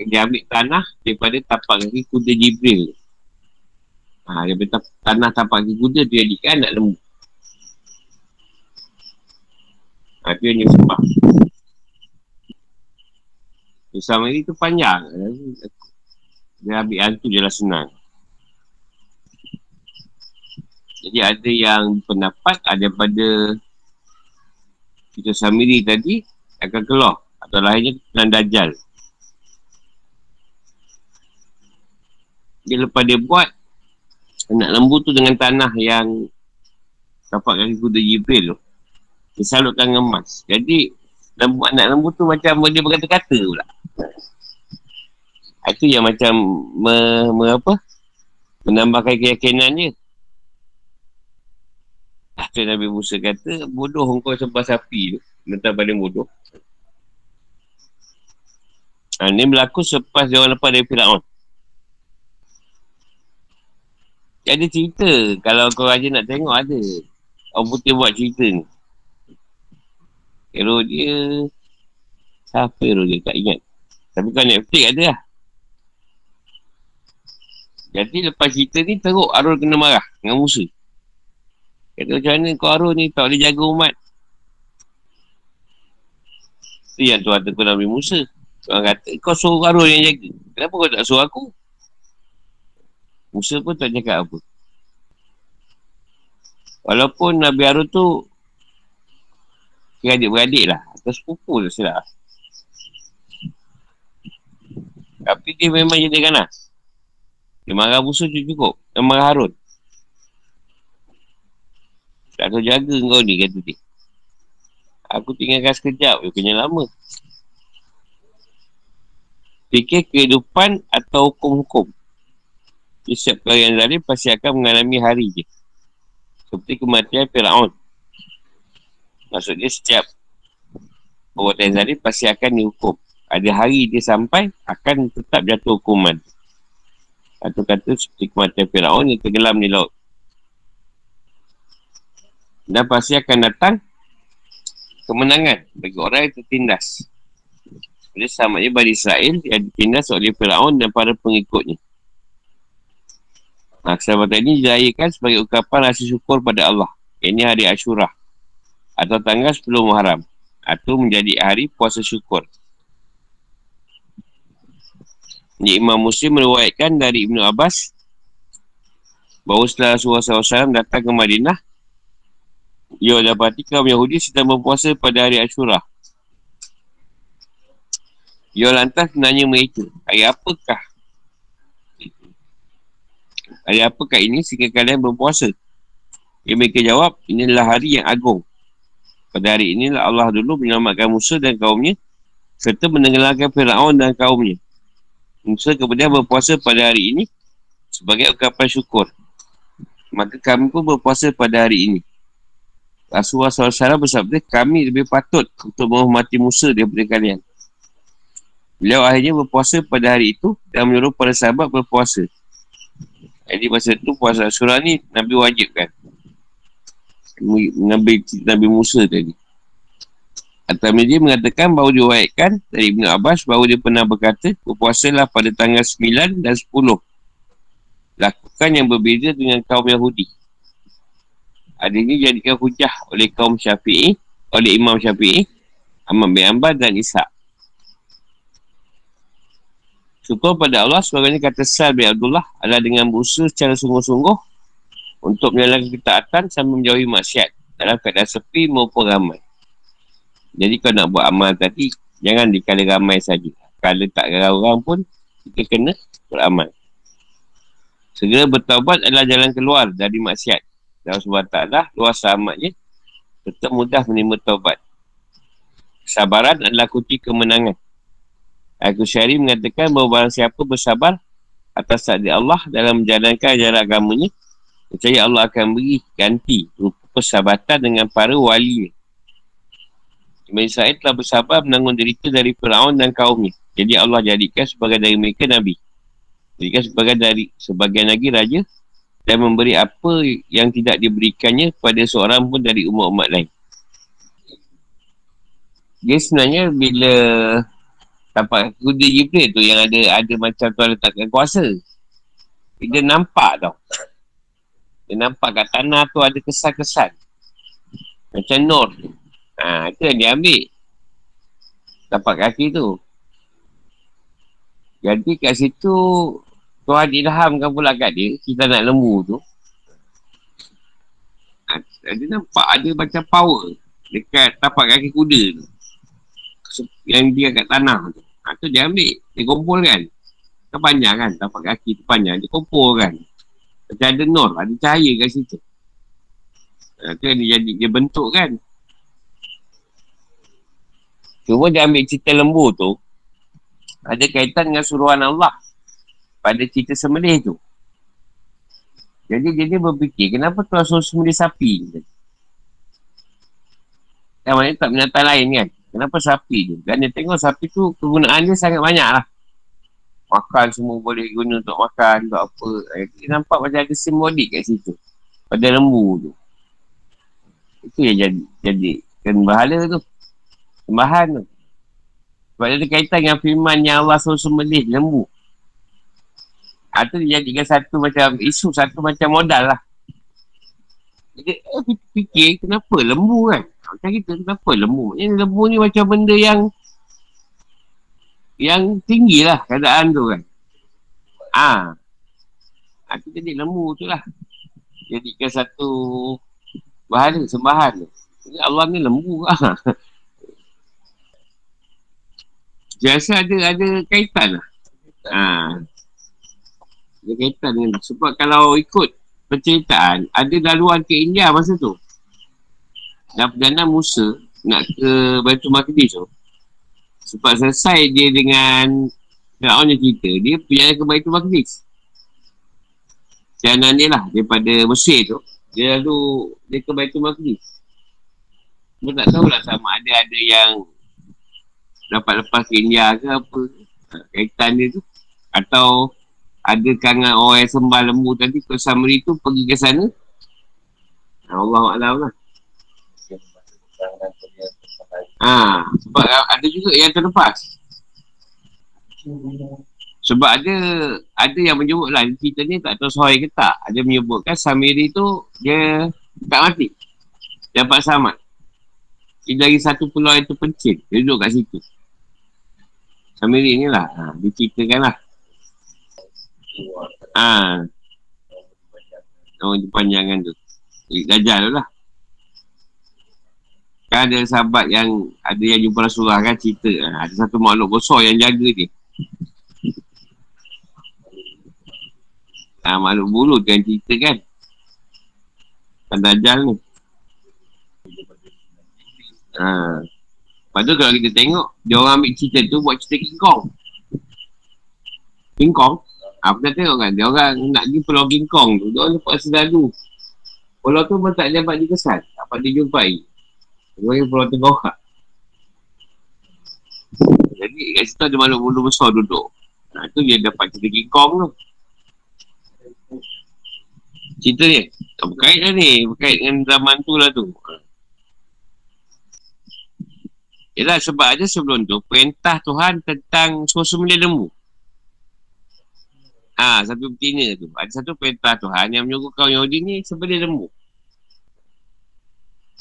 Dia, ambil tanah daripada tapak kaki kuda Jibril. Ha, daripada tanah tapak kaki kuda dia jadikan anak lembu. Ha, dia hanya sembah. Bersama ini tu panjang. Dia ambil hantu je lah senang. Jadi ada yang pendapat ada pada kita Samiri tadi akan keluar atau lainnya dengan Dajjal. Dia lepas dia buat anak lembu tu dengan tanah yang dapat kaki kuda Jibril tu. Dia salutkan emas. Jadi, lembu, anak lembu tu macam dia berkata-kata pula. Itu yang macam me, me apa? Menambahkan keyakinan dia. Itu Nabi Musa kata, bodoh engkau sebab sapi tu. Mentang paling bodoh. Ha, ini berlaku selepas dia orang lepas dari Fir'aun. Ada cerita. Kalau kau raja nak tengok ada. Orang putih buat cerita ni. Hero dia Siapa hero dia tak ingat Tapi kalau Netflix ada lah Jadi lepas cerita ni teruk Arul kena marah dengan Musa Kata macam mana Arul ni tak boleh jaga umat Itu yang Tuhan tegur Nabi Musa Tuhan kata kau suruh Arul yang jaga Kenapa kau tak suruh aku Musa pun tak cakap apa Walaupun Nabi Harun tu kira adik-beradik lah. Atau sepupu tu silap. Tapi dia memang jadi ganas. Dia marah musuh tu cukup. Dia marah Harun. Tak tahu jaga kau ni kata dia. Aku tinggalkan sekejap. Dia kena lama. Fikir kehidupan atau hukum-hukum. Setiap perkara yang zalim pasti akan mengalami hari je. Seperti kematian Fir'aun. Maksudnya setiap perbuatan yang zalim pasti akan dihukum. Ada hari dia sampai akan tetap jatuh hukuman. Atau kata seperti kematian Fir'aun yang tenggelam di laut. Dan pasti akan datang kemenangan bagi orang yang tertindas. Jadi sama je Bani Israel yang ditindas oleh Fir'aun dan para pengikutnya. Nah, kesahabatan ini dirayakan sebagai ungkapan rasa syukur pada Allah. Ini hari Ashura. Atau tanggal 10 Muharram. Atau menjadi hari puasa syukur. Ini Imam Muslim meruatkan dari Ibn Abbas bahawa setelah Rasulullah SAW datang ke Madinah ia dapati kaum Yahudi sedang berpuasa pada hari Ashura. Ia lantas menanya mereka, hari apakah? Hari apakah ini sehingga kalian berpuasa? Ia mereka jawab, inilah hari yang agung. Pada hari inilah Allah dulu menyelamatkan Musa dan kaumnya serta menenggelamkan Fir'aun dan kaumnya. Musa kemudian berpuasa pada hari ini sebagai ucapan syukur. Maka kami pun berpuasa pada hari ini. Rasulullah SAW bersabda, kami lebih patut untuk menghormati Musa daripada kalian. Beliau akhirnya berpuasa pada hari itu dan menyuruh para sahabat berpuasa. Jadi masa itu puasa surah ni Nabi wajib kan. Nabi, Nabi Musa tadi. Atau dia mengatakan bahawa diwayatkan dari Ibn Abbas bahawa dia pernah berkata berpuasalah pada tanggal 9 dan 10. Lakukan yang berbeza dengan kaum Yahudi. Ada ini jadikan hujah oleh kaum syafi'i, oleh Imam syafi'i, Ahmad bin Ambar dan Isa. Syukur pada Allah sebagainya kata Sal bin Abdullah adalah dengan berusaha secara sungguh-sungguh untuk menyalakan ketaatan sambil menjauhi maksiat dalam keadaan sepi maupun ramai. Jadi kalau nak buat amal tadi, jangan dikala ramai saja. Kalau tak orang pun, kita kena beramal. Segera bertaubat adalah jalan keluar dari maksiat. Allah SWT luas amatnya tetap mudah menerima taubat. Kesabaran adalah kunci kemenangan. Aku Syari mengatakan bahawa barang siapa bersabar atas takdir Allah dalam menjalankan ajaran agamanya, percaya Allah akan beri ganti rupa persahabatan dengan para wali. Ibn Israel telah bersabar menanggung derita dari Fir'aun dan kaumnya. Jadi Allah jadikan sebagai dari mereka Nabi. Jadikan sebagai dari sebagian lagi Raja dan memberi apa yang tidak diberikannya kepada seorang pun dari umat-umat lain. Dia sebenarnya bila tampak kuda Jibril tu yang ada ada macam tu letakkan kuasa. Dia nampak tau. Dia nampak kat tanah tu ada kesan-kesan. Macam nur. Ha, itu yang dia ambil. Tapak kaki tu. Jadi kat situ Tuhan ilhamkan pula kat dia, kita nak lembu tu. Dia nampak ada macam power dekat tapak kaki kuda tu. Yang dia kat tanah tu. Ha, tu dia ambil, dia kumpul kan. Kan panjang kan, tapak kaki tu panjang, dia kumpul kan. Macam ada nur, ada cahaya kat situ. Ha, tu dia jadi, dia bentuk kan. Cuma dia ambil cerita lembu tu, ada kaitan dengan suruhan Allah pada cerita semelih tu. Jadi dia, berfikir, kenapa Tuhan suruh semelih sapi? Yang mana tak binatang lain kan? Kenapa sapi tu? Dan dia tengok sapi tu kegunaan dia sangat banyak lah. Makan semua boleh guna untuk makan, untuk apa. Dia nampak macam ada simbolik kat situ. Pada lembu tu. Itu yang jadi. Jadi, kan bahala tu. Sembahan tu. Sebab dia ada kaitan dengan firman yang Allah suruh semelih lembu. Ha, dijadikan satu macam isu, satu macam modal lah. Jadi, eh, fikir kenapa lembu kan? Macam kita, kenapa lembu? Ini lembu ni macam benda yang yang tinggi lah keadaan tu kan. Ah, ha. Itu jadi lembu tu lah. Jadikan satu Bahala, sembahan tu. Allah ni lembu lah. Biasa ada ada kaitan lah. Ha. Ada kaitan ni. Sebab kalau ikut penceritaan, ada laluan ke India masa tu. Dan Perdana Musa nak ke Baitul Maqdis tu. Sebab selesai dia dengan Fir'aun yang cerita, dia pergi ke Baitul Maqdis. Jalan dia lah, daripada Mesir tu. Dia lalu, dia ke Baitul Maqdis. Dia tak tahulah sama ada ada yang dapat lepas ke India ke apa kaitan dia tu atau ada kangen orang yang sembah lembu tadi ke Samri tu pergi ke sana? Allah Alam lah. Ha, sebab ada juga yang terlepas. Sebab ada ada yang menyebut lah cerita ni tak tahu soal ke tak. Ada menyebutkan Samiri tu dia tak mati. Dapat selamat. Dia dari satu pulau yang terpencil. Dia duduk kat situ. Samiri ni lah. Ha, dia ceritakan Ha. Oh, panjangan tu. Eh, Dajjal lah. Kan ada sahabat yang ada yang jumpa Rasulullah kan cerita. Ha, ada satu makhluk besar yang jaga dia. Ha, makhluk bulu kan cerita kan. Kan Dajjal ni. Ha. Lepas tu kalau kita tengok, dia orang ambil cerita tu buat cerita King Kong. King Kong? Ha, pernah tengok kan? Dia orang nak pergi pulau King Kong tu. Dia orang dapat selalu. Pulau tu pun tak dapat dikesan. Tak dapat dijumpai. Dia orang pulau tengah Jadi kat situ ada makhluk bulu besar duduk. Nah tu dia dapat cerita King Kong tu. Cerita ni. Tak berkait lah ni. Berkait dengan zaman tu lah tu. Yalah sebab ada sebelum tu perintah Tuhan tentang suara semula lembu. Ha, satu betina tu. Ada satu perintah Tuhan yang menyuruh kaum Yahudi ni sebelah lembu.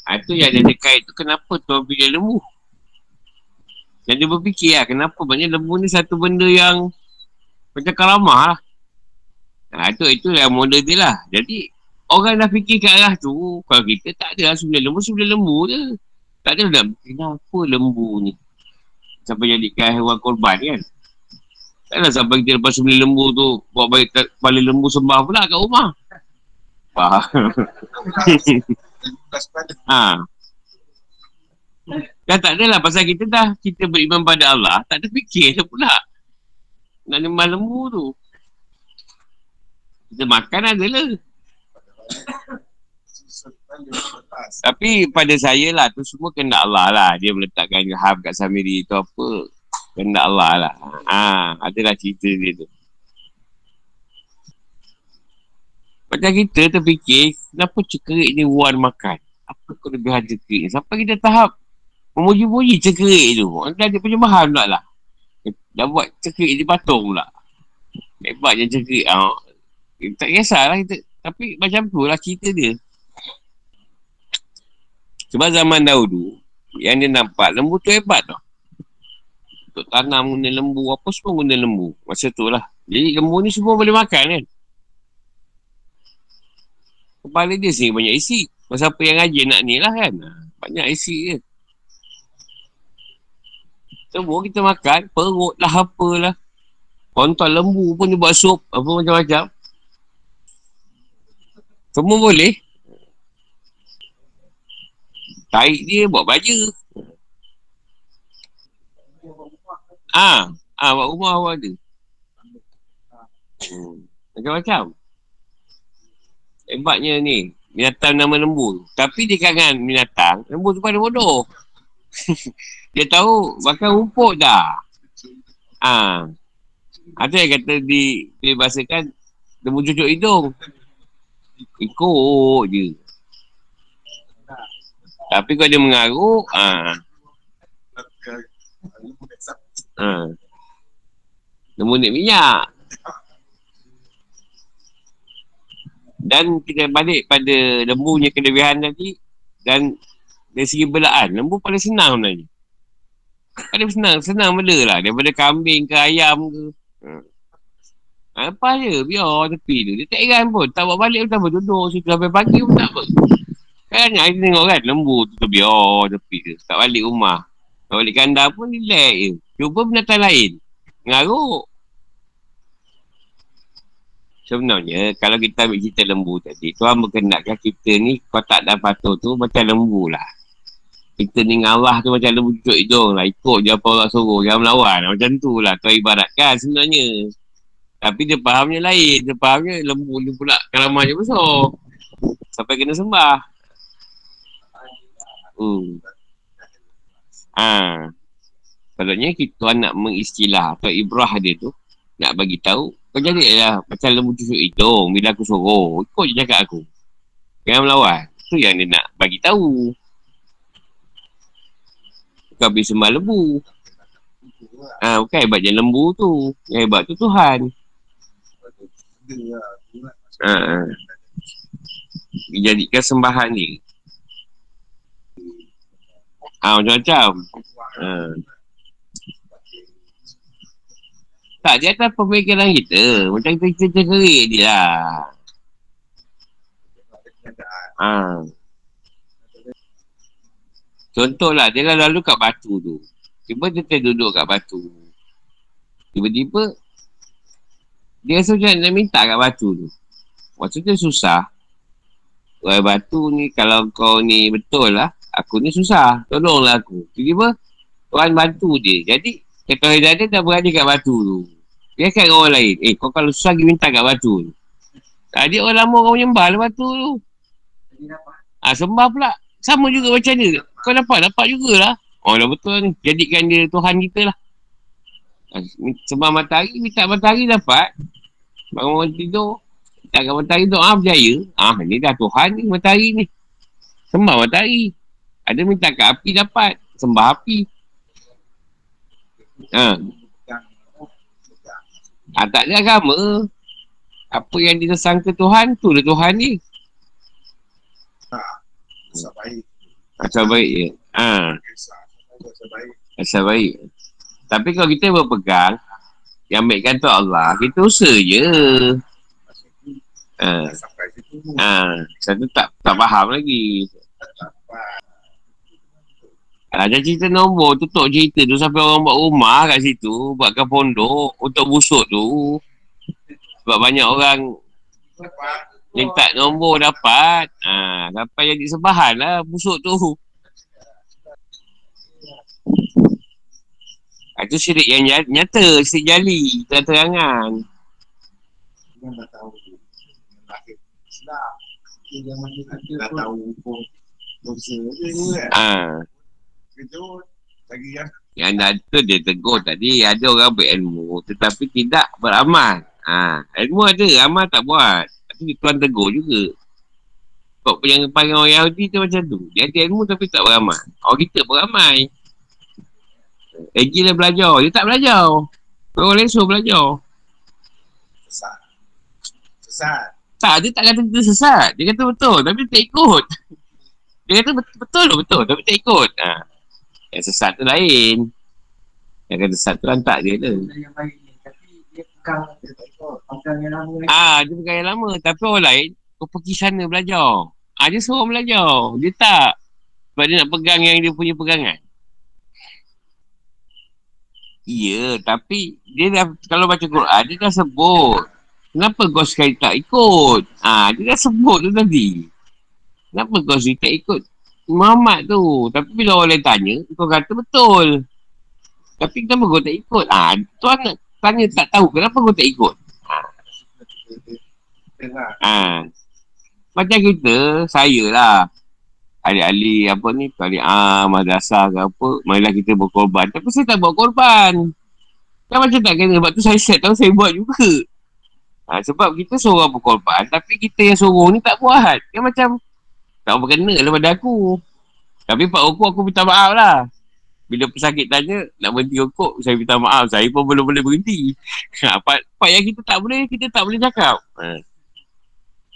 Ha, itu yang ada dekat itu kenapa Tuhan pilih lembu. Dan dia berfikir lah kenapa banyak lembu ni satu benda yang macam karamah lah. Ha, itu, itu yang model dia lah. Jadi orang dah fikir ke arah tu. Kalau kita tak ada lah lembu, sebelah lembu je. Tak ada nak kenapa lembu ni Sampai jadikan hewan korban kan Taklah sampai kita lepas beli lembu tu Buat balik kepala lembu sembah pula kat rumah Faham ha. Kan tak adalah pasal kita dah Kita beriman pada Allah Tak ada fikir tu pula Nak nyembah lembu tu Kita makan adalah tapi pada saya lah tu semua kena Allah lah. Dia meletakkan hab kat Samiri tu apa. Kena Allah lah. Ha, adalah cerita dia tu. Macam kita terfikir, kenapa cekerik ni wan makan? Apa kelebihan cekerik ni? Sampai kita tahap memuji-muji cekerik tu. Anda ada penyembahan pula lah. Dah buat cekerik di patung pula. Hebatnya cekerik. Ha. Tak kisahlah kita. Tapi macam tu lah cerita dia. Sebab zaman dahulu, yang dia nampak lembu tu hebat tau. Untuk tanam guna lembu, apa semua guna lembu. Masa tu lah. Jadi lembu ni semua boleh makan kan. Kepala dia sini banyak isi. Masa apa yang rajin nak ni lah kan. Banyak isi je. Semua kita makan, perut lah apalah. Kontol lembu pun dia buat sup, apa macam-macam. Semua boleh. Tarik dia buat baju. Ah, ah buat rumah awak ada. Hmm. Macam-macam. Hebatnya ni. Binatang nama lembu. Tapi dia kangen binatang. Lembu tu pada bodoh. dia tahu bahkan rumput dah. Ah. Ada yang kata di, dibahasakan lembu cucuk hidung. Ikut je. Tapi kalau dia mengaruk, ha. Ha. Ni minyak. Dan kita balik pada lembu punya kelebihan tadi dan dari segi belaan, lembu paling senang sebenarnya. Paling senang, senang benda lah. Daripada kambing ke ayam ke. Ha. Apa je, biar tepi tu. Dia tak iran pun. Tak buat balik pun tak apa. Duduk situ sampai pagi pun tak apa. Kan saya tengok kan lembu tu terbiar tepi tu. Tak balik rumah. Tak balik kandang pun relax je. Cuba binatang lain. Ngaruk. Sebenarnya kalau kita ambil cerita lembu tadi. Tuhan berkenakkan kita ni kotak dan patuh tu macam lembu lah. Kita ni ngawah tu macam lembu cucuk hidung lah. Ikut je apa orang suruh. Jangan melawan. Macam tu lah. Tuhan ibaratkan sebenarnya. Tapi dia fahamnya lain. Dia fahamnya lembu ni pula kalamannya besar. Sampai kena sembah. Hmm. Ha. Patutnya kita nak mengistilah atau ibrah dia tu nak bagi tahu kau jadi lah macam lembu tusuk hidung bila aku suruh ikut je cakap aku. Jangan melawan. Tu yang dia nak bagi tahu. Kau habis sembah lembu. Ha, bukan hebat je lembu tu. Yang hebat tu Tuhan. Ha, ha. dijadikan sembahan ni. Ah ha, macam-macam. Ha. Tak, dia atas pemikiran kita. Macam kita cerita kerik dia lah. Ha. Contohlah, dia kan lalu kat batu tu. Tiba dia duduk kat batu. Tiba-tiba, dia rasa macam nak minta kat batu tu. Maksudnya susah. Orang batu ni, kalau kau ni betul lah, Aku ni susah. Tolonglah aku. Tiba-tiba Tuhan bantu dia. Jadi kata Hidayah dia dah berada kat batu tu. Dia kan orang lain. Eh kau kalau susah pergi minta kat batu tu. Tadi orang lama orang menyembah lah batu tu. Ah ha, sembah pula. Sama juga macam ni. Kau dapat? Dapat jugalah. Oh dah betul ni. Jadikan dia Tuhan kita lah. Sembah matahari, minta matahari dapat. Bangun tidur. Tak matahari doa berjaya. Ah ni dah Tuhan ni matahari ni. Sembah matahari. Ada minta kat api dapat. Sembah api. Ha. ha tak ada agama. Apa yang dia sangka Tuhan, tu lah Tuhan ni. Ha. Asal baik. Asal baik ya. Ha. Asal baik. Tapi kalau kita berpegang, yang baikkan tu Allah, kita usaha je. Ha. Ha. Satu tak tak faham lagi. Ada cerita nombor, tutup cerita tu sampai orang buat rumah kat situ, buatkan pondok untuk busuk tu. Sebab banyak orang minta nombor dapat. Ha, dapat jadi sebahan lah busuk tu. Ha, itu syirik yang nyata, syirik jali, terang-terangan. Yang dah tahu. Dah tahu hukum dosa Ha lagi yang yang dah tu dia tegur tadi ada orang berilmu tetapi tidak beramal. Ha, ilmu ada amal tak buat. Tapi tuan tegur juga. Kok yang panggil orang Yahudi tu macam tu. Dia ada ilmu tapi tak beramal. Orang kita beramal. Eh gila belajar. Dia tak belajar. Orang lain belajar. Sesat. Sesat. Tak dia tak kata kita sesat. Dia kata betul tapi tak ikut. Dia kata betul betul, betul tapi tak ikut. Ha. Yang sesat tu lain. Yang kata sesat tu hantar dia tu. Ah, dia pegang yang lama. Tapi orang lain, kau pergi sana belajar. Ah, dia suruh belajar. Dia tak. Sebab dia nak pegang yang dia punya pegangan. Ya, tapi dia dah, kalau baca Quran, dia dah sebut. Kenapa kau sekali tak ikut? Ah, dia dah sebut tu tadi. Kenapa kau sekali tak ikut? Muhammad tu. Tapi bila orang lain tanya, kau kata betul. Tapi kenapa kau tak ikut? Ah, ha, tuan nak tanya tak tahu kenapa kau tak ikut. Ha. ha. Macam kita, saya lah. Ahli-ahli apa ni, ahli ah, madrasah ke apa, marilah kita berkorban. Tapi saya tak buat korban. Kan macam tak kena, sebab tu saya set tahu saya buat juga. Ha, sebab kita seorang berkorban, tapi kita yang suruh ni tak buat. Kan macam, tak berkena lah pada aku. Tapi Pak Rokok aku minta maaf lah. Bila pesakit tanya nak berhenti rokok, saya minta maaf. Saya pun belum boleh berhenti. Ha, part, part yang kita tak boleh, kita tak boleh cakap. Ha.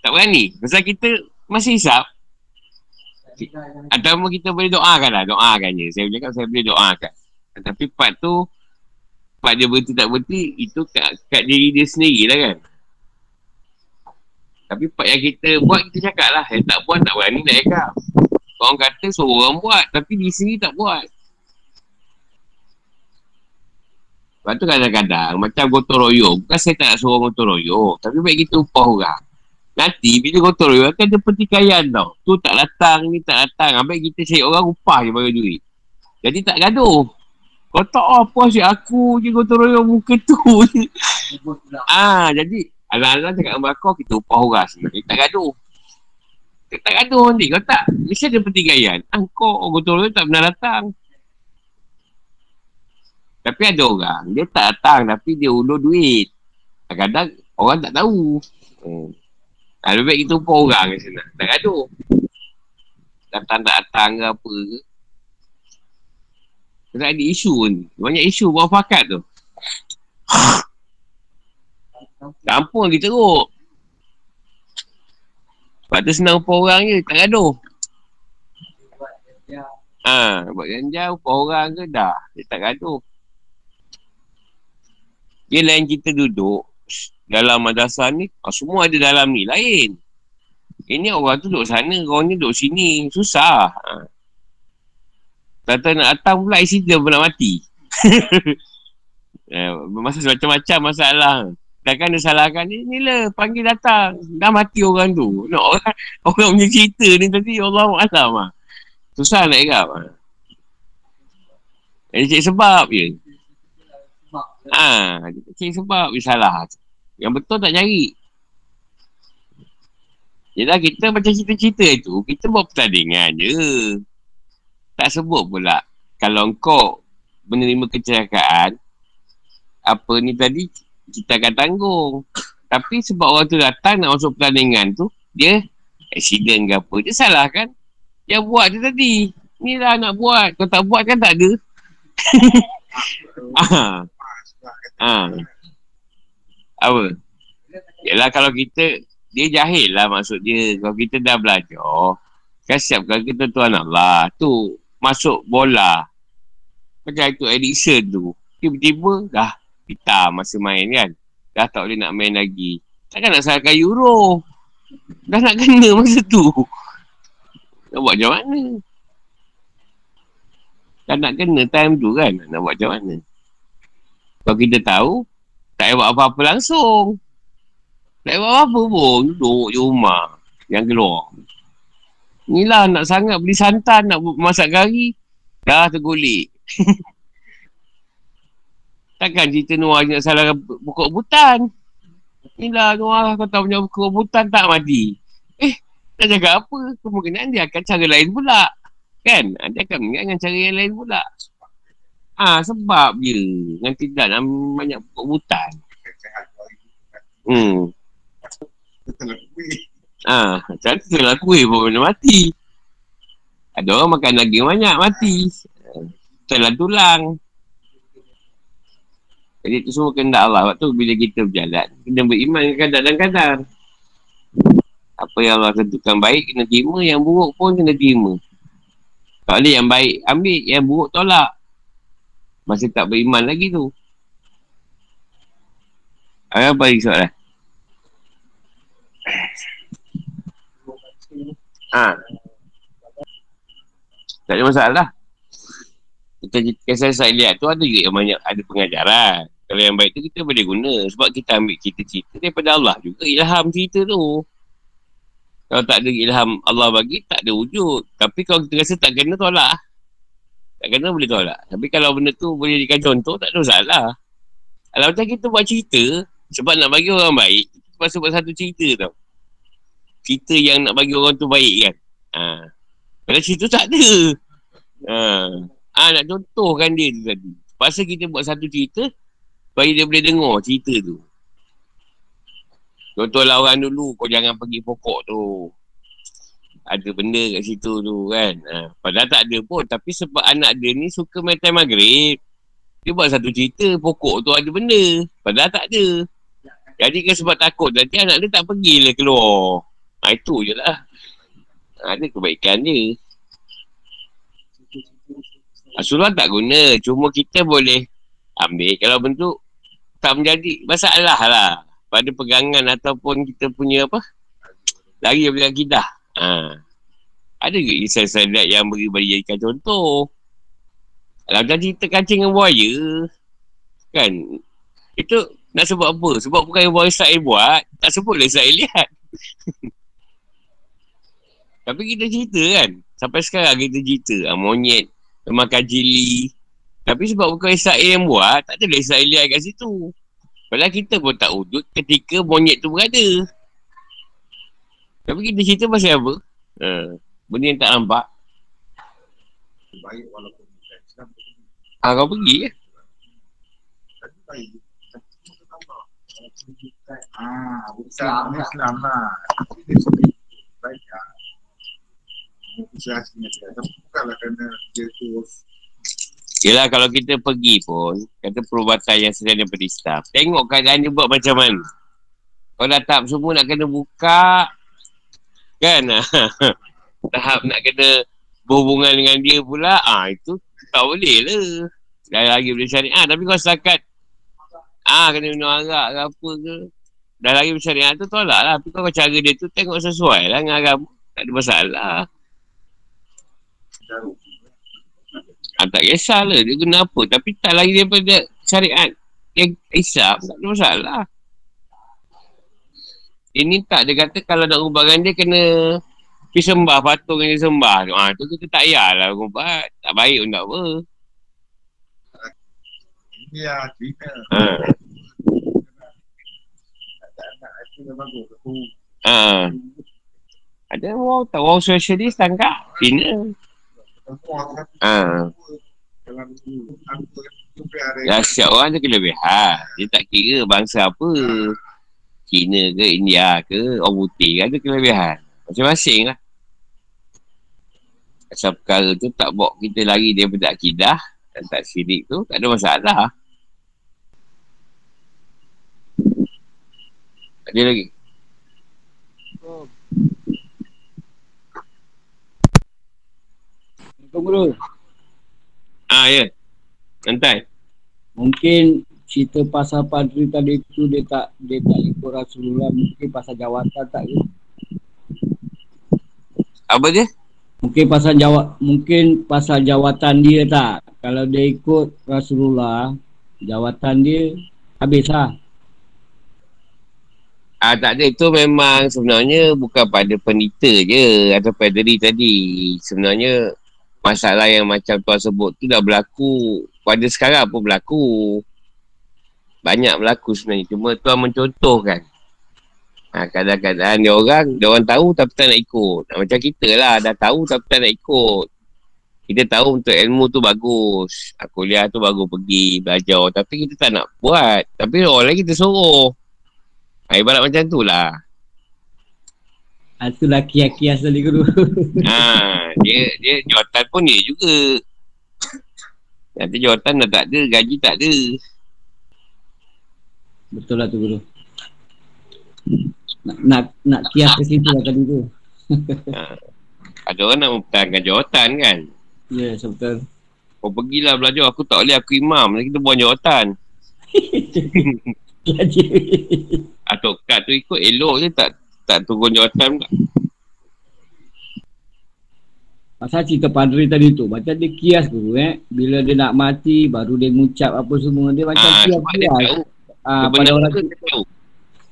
Tak berani. Pasal kita masih hisap. Atau kita boleh doakan lah. Doakan je. Saya cakap saya boleh doakan. Tapi part tu, part dia berhenti tak berhenti, itu kat, kat diri dia sendiri lah kan. Tapi part yang kita buat, kita cakap lah. Yang tak buat, tak berani nak cakap. Orang kata suruh orang buat. Tapi di sini tak buat. Lepas tu kadang-kadang macam gotong royong. Bukan saya tak nak suruh gotong royong. Tapi baik kita upah orang. Nanti bila gotong royong akan ada pertikaian tau. Tu tak datang, ni tak datang. Ambil kita cari orang upah je bagi duit. Jadi tak gaduh. Kau tak apa asyik aku je gotong royong muka tu ah, jadi alang-alang cakap dengan kau kita upah orang sebenarnya. Tak gaduh. Tak, tak gaduh nanti. Kau tak. Mesti ada pertikaian. Ah, kau gotong tak pernah datang. Tapi ada orang, dia tak datang tapi dia ulur duit. Kadang-kadang orang tak tahu. Hmm. Lebih baik kita upah orang kat sana. Tak gaduh. Datang tak datang ke apa ke. Sebab ada isu ni. Banyak isu buat fakat tu. Kampung lagi teruk. Sebab tu senang upah orang je. Tak gaduh. Ha, buat ganja upah orang ke dah. Dia tak gaduh. Dia lain kita duduk dalam madrasah ni, oh, semua ada dalam ni lain. Ini orang tu duduk sana, orang ni duduk sini. Susah. Ha. Tak nak datang pula accident pun nak mati. eh, masa macam-macam masalah. Takkan dia salahkan ni, ni lah panggil datang. Dah mati orang tu. Nak orang, orang punya cerita ni tadi Allah Alam lah. Susah nak ingat. Ha. Dia cik sebab je. Ha, cari sebab dia salah. Yang betul tak cari. Yelah kita macam cerita-cerita itu, kita buat pertandingan je. Tak sebut pula. Kalau kau menerima kecelakaan, apa ni tadi, kita akan tanggung. Tapi sebab orang tu datang nak masuk pertandingan tu, dia accident ke apa. Dia salah kan? Yang buat tu tadi. Ni lah nak buat. Kau tak buat kan tak ada. ah. Ha. Apa? Yalah kalau kita dia jahil lah maksud dia. Kalau kita dah belajar, kan siapkan kita tuan Allah. Tu masuk bola. Macam itu addiction tu. Tiba-tiba dah kita masa main kan. Dah tak boleh nak main lagi. Takkan nak salahkan Euro. Dah nak kena masa tu. Nak buat macam mana? Dah nak kena time tu kan. Nak buat macam mana? Kalau kita tahu, tak payah buat apa-apa langsung. Tak payah buat apa-apa pun. Duduk je rumah. Yang keluar. Inilah nak sangat beli santan, nak masak kari. Dah tergulik. Takkan cerita Noah nak salah pokok butan. Inilah Noah kau tahu punya pokok butan tak mati. Eh, nak cakap apa? Kemungkinan dia akan cara lain pula. Kan? Dia akan mengingat dengan cara yang lain pula. Ah ha, sebab dia dengan tidak nak banyak hutan. Hmm. Ah, ha, macam lah kuih pun benda mati. Ada orang makan daging banyak mati. Telah tulang. Jadi itu semua kena Allah. Waktu bila kita berjalan, kena beriman kadang-kadang. Apa yang Allah tentukan baik, kena terima. Yang buruk pun kena terima. Tak boleh yang baik ambil, yang buruk tolak. Masih tak beriman lagi tu. Ada apa lagi soalan? Ha. Tak ada masalah. Kita kisah saya lihat tu ada juga yang banyak ada pengajaran. Kalau yang baik tu kita boleh guna. Sebab kita ambil cerita-cerita daripada Allah juga ilham cerita tu. Kalau tak ada ilham Allah bagi, tak ada wujud. Tapi kalau kita rasa tak kena, tolak. Tak kena boleh tolak. Tapi kalau benda tu boleh jadikan contoh, tak ada masalah. Kalau macam kita buat cerita, sebab nak bagi orang baik, kita pasal buat satu cerita tau. Cerita yang nak bagi orang tu baik kan. Ha. Kalau cerita tak ada. Ha. ha nak contohkan dia tu tadi. Pasal kita buat satu cerita, bagi dia boleh dengar cerita tu. Contohlah orang dulu, kau jangan pergi pokok tu ada benda kat situ tu kan. Ha, padahal tak ada pun. Tapi sebab anak dia ni suka main time maghrib. Dia buat satu cerita pokok tu ada benda. Padahal tak ada. Jadi kan sebab takut nanti anak dia tak pergi lah keluar. Ha, itu je lah. Ha, ada kebaikan dia. Rasulullah tak guna. Cuma kita boleh ambil kalau bentuk tak menjadi masalah lah. Pada pegangan ataupun kita punya apa Lari daripada akidah. Ha. Ada ke kisah sadat yang beri bagi jadikan contoh? Kalau dah cerita kancing dengan buaya, kan? Itu nak sebut apa? Sebab bukan yang buaya Israel buat, tak sebut lah Israel lihat. Tapi kita cerita kan? Sampai sekarang kita cerita. Ha, monyet, makan jili. Tapi sebab bukan Israel yang buat, tak ada Israel lihat kat situ. Padahal kita pun tak wujud ketika monyet tu berada. Tapi kita cerita pasal apa? Ha, benda yang tak nampak. Baik walaupun. Ha, kau pergi baik. Ah, Islam, Islam lah. Baik lah. Bukanlah kerana dia tu Yelah kalau kita pergi pun, kata perubatan yang selain daripada Islam. Tengok keadaan dia buat macam mana. Kalau dah tahap semua nak kena buka, kan? tahap nak kena berhubungan dengan dia pula, ah itu tak boleh lah. Dah lagi boleh syariah. Tapi kalau setakat, ah kena minum arak ke apa ke, dah lagi bersyariah tu tolak lah. Tapi kalau cara dia tu tengok sesuai lah dengan agama. Tak ada masalah. jauh. Ah, tak kisahlah dia guna apa. Tapi tak lagi daripada syariat yang isap, tak ada masalah. Ini tak, dia kata kalau nak ubatkan dia kena pergi sembah, patung yang dia sembah tu. Ha, tu kita tak payahlah ubat. Tak baik pun tak apa. India, China. Ha. Ha. Ada orang tak orang socialist tangkap. Cina. Ha. Ya, setiap orang ada kelebihan. Dia tak kira bangsa apa. Cina ke, India ke, orang putih ke, ada kelebihan. Masing-masing lah. Asal perkara tu tak bawa kita lari daripada akidah dan tak sirik tu, tak ada masalah. Ada lagi? Guru. Ah, ya. Santai. Mungkin cerita pasal padri tadi tu dia tak dia tak ikut Rasulullah mungkin pasal jawatan tak ke? Apa dia? Mungkin pasal jawab mungkin pasal jawatan dia tak. Kalau dia ikut Rasulullah jawatan dia habis lah. Ah, tak ada. Itu memang sebenarnya bukan pada penita je atau padri tadi. Sebenarnya masalah yang macam tuan sebut tu dah berlaku. Pada sekarang pun berlaku. Banyak berlaku sebenarnya. Cuma tuan mencontohkan. Ha, kadang-kadang dia orang, dia orang tahu tapi tak nak ikut. Ha, macam kita lah, dah tahu tapi tak nak ikut. Kita tahu untuk ilmu tu bagus. Ha, kuliah tu bagus pergi, belajar. Tapi kita tak nak buat. Tapi orang lain kita suruh. Ha, ibarat macam tu lah. Ah, Itulah kias-kias tadi guru. Ha, dia dia jawatan pun dia juga. Nanti jawatan dah tak ada, gaji tak ada. Betul lah tu guru. Nak nak, nak kias ke situ lah tadi tu. Ada orang nak mempertahankan jawatan kan. Ya, yes, betul. Kau pergilah belajar, aku tak boleh, aku imam. Nanti kita buang jawatan. Belajar. Atau kad tu ikut elok je tak tak turun jawatan pula. Pasal cerita padri tadi tu Macam dia kias dulu eh Bila dia nak mati Baru dia ngucap apa semua Dia macam Ah, kias dia tahu. ah, pada orang tu dia tahu.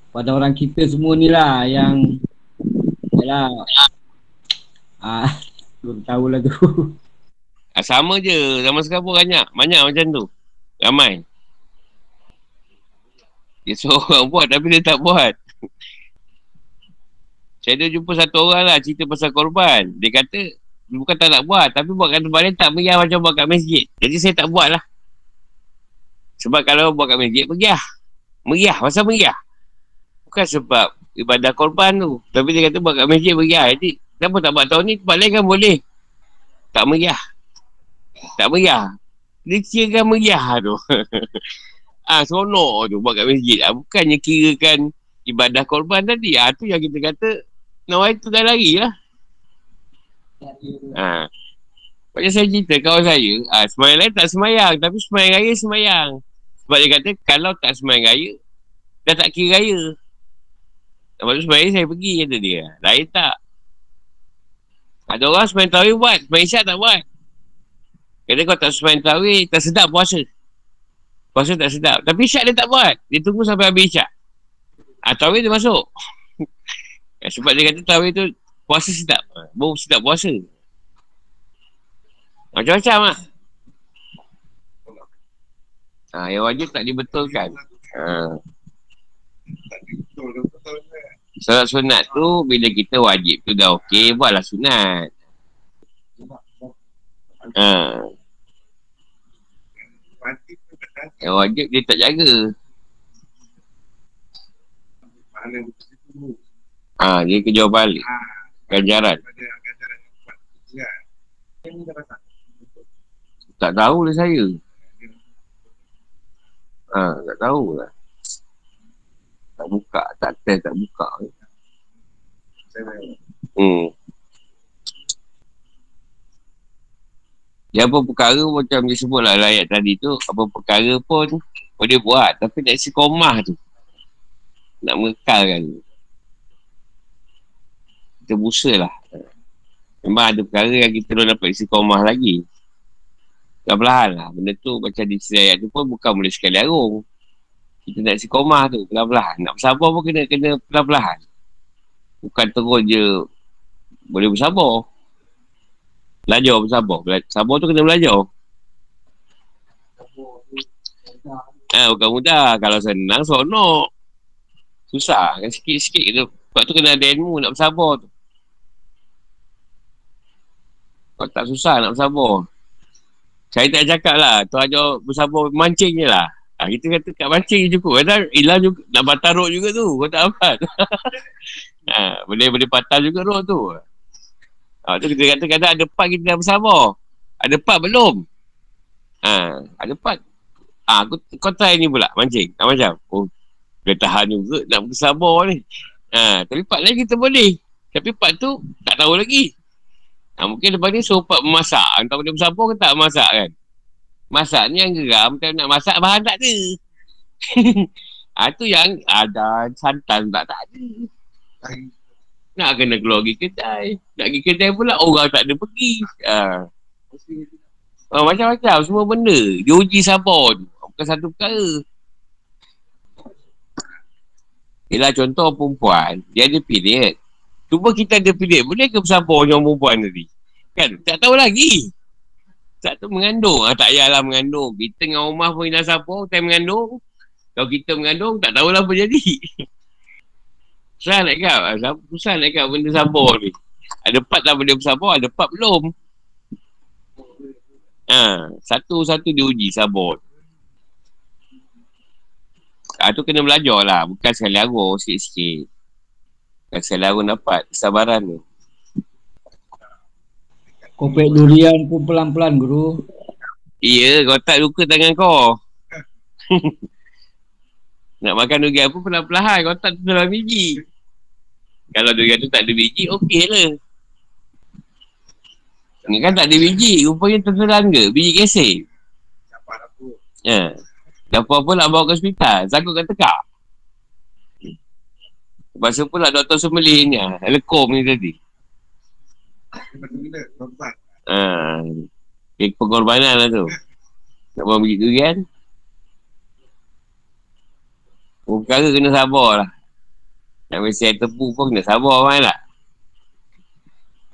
pada orang kita semua ni lah Yang Yalah ah, Belum tahulah tu Ah, sama je. Zaman sekarang pun banyak. Banyak macam tu. Ramai. Dia suruh orang buat tapi dia tak buat. Saya ada jumpa satu orang lah cerita pasal korban. Dia kata, bukan tak nak buat tapi buat kat tempat lain tak meriah macam buat kat masjid. Jadi saya tak buat lah. Sebab kalau buat kat masjid, meriah. Meriah. Pasal meriah. Bukan sebab ibadah korban tu. Tapi dia kata buat kat masjid meriah. Jadi, kenapa tak buat tahun ni? Tempat lain kan boleh. Tak meriah. Tak meriah. Dia kirakan meriah tu. ah, seronok tu buat kat masjid. Ah, bukannya kirakan ibadah korban tadi. Ah, tu yang kita kata, nawai tu dah lari lah. Ha. Macam saya cerita kawan saya, ah, semayang lain tak semayang. Tapi semayang raya semayang. Sebab dia kata, kalau tak semayang raya, dah tak kira raya. Lepas tu sebenarnya saya pergi kata dia. Lain tak. Ada orang sembahyang tarawih buat. Sembahyang isyak tak buat. Kata kau tak sembahyang tarawih, tak sedap puasa. Puasa tak sedap. Tapi isyak dia tak buat. Dia tunggu sampai habis isyak. Ah, tarawih dia masuk. Sebab dia kata tarawih tu puasa sedap. Baru sedap puasa. Macam-macam lah. Ha, yang wajib tak dibetulkan. Ha. Solat sunat tu bila kita wajib tu dah okey, buatlah sunat. Ha. Yang wajib dia tak jaga. Itu. Ha, dia kejar balik. Ganjaran. Ya. Tak tahu lah saya. Ha, tak tahu lah. Tak buka, tak test, tak buka. Hmm. Dia apa perkara macam dia sebut lah ayat tadi tu, apa perkara pun boleh buat. Tapi nak isi komah tu. Nak mengekalkan. Kita busa lah. Memang ada perkara yang kita belum dapat isi komah lagi. Pelan-pelan lah. Benda tu macam di sisi ayat tu pun bukan boleh sekali arung. Kita nak isi komah tu pelan-pelan. Nak bersabar pun kena kena pelan-pelan. Bukan terus je boleh bersabar. Belajar bersabar. Sabar tu kena belajar. Ah, bukan mudah. Kalau senang, seronok. Susah. Kan sikit-sikit tu. Sebab tu kena ada ilmu nak bersabar tu. Kalau tak susah nak bersabar. Saya tak cakap lah. Tu ajar bersabar mancing je lah. Ha, kita kata kat mancing je cukup. Kadang hilang juga. Nak patah rok juga tu. Kau tak dapat. ha, boleh boleh patah juga rok tu. Ha, tu kita kata kadang ada part kita dah bersabar. Ada part belum. Ha, ada part. Ha, aku, kau try ni pula mancing. Ha, macam. Oh, dia tahan juga nak bersabar ni. Ha, tapi part lain kita boleh. Tapi part tu tak tahu lagi. Ha, mungkin lepas ni part memasak. Entah boleh bersabar ke tak masak kan. Masak ni yang geram. Kalau nak masak bahan tak ada. ha, tu yang ada santan tak, tak ada. Nak kena keluar pergi kedai. Nak pergi kedai pula orang tak ada pergi. Ha. Ha, macam-macam semua benda. Dia uji sabar. Bukan satu perkara. Yelah contoh perempuan, dia ada period. Cuba kita ada period, boleh ke bersabar dengan perempuan tadi? Kan? Tak tahu lagi. Tak tahu mengandung. Ha, tak payahlah mengandung. Kita dengan rumah pun hilang sabar, time mengandung. Kalau kita mengandung, tak tahulah apa jadi. Susah nak kat. Ah, Susah nak kat benda sabar ni. Ada part tak boleh bersabar, ada part belum. Ha, satu-satu diuji sabar. Ah tu kena belajar lah. Bukan sekali arung sikit-sikit. Bukan sekali arung dapat kesabaran tu. Kopek durian pun pelan-pelan guru. Iya, kau tak luka tangan kau. Nak makan durian pun pelan-pelan. Kau tak dalam biji. Kalau durian tu tak ada biji, okey lah. Ni kan tak ada biji. Rupanya tertelan ke? Biji kesek. Siapa aku? Ya. Dan apa-apa nak bawa ke hospital. Sanggup kat tekak. Tu pula doktor sembelih ni. ah, Lekom ni tadi. Ha. Kek pengorbanan lah tu. Nak bawa biji durian. Perkara kena sabar lah. Nak mesti air tebu pun kena sabar kan lah.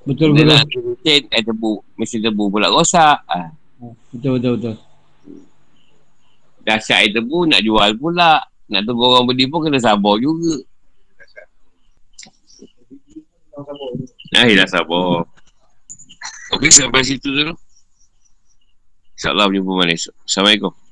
Betul Dia guru. nak air tebu. Mesti tebu pula rosak. Ha. Betul betul betul. Dahsyat air tebu nak jual pula. Nak tunggu orang beli pun kena sabar juga. Nah, dah sabar. Okey, sampai situ dulu. InsyaAllah berjumpa malam esok. Assalamualaikum.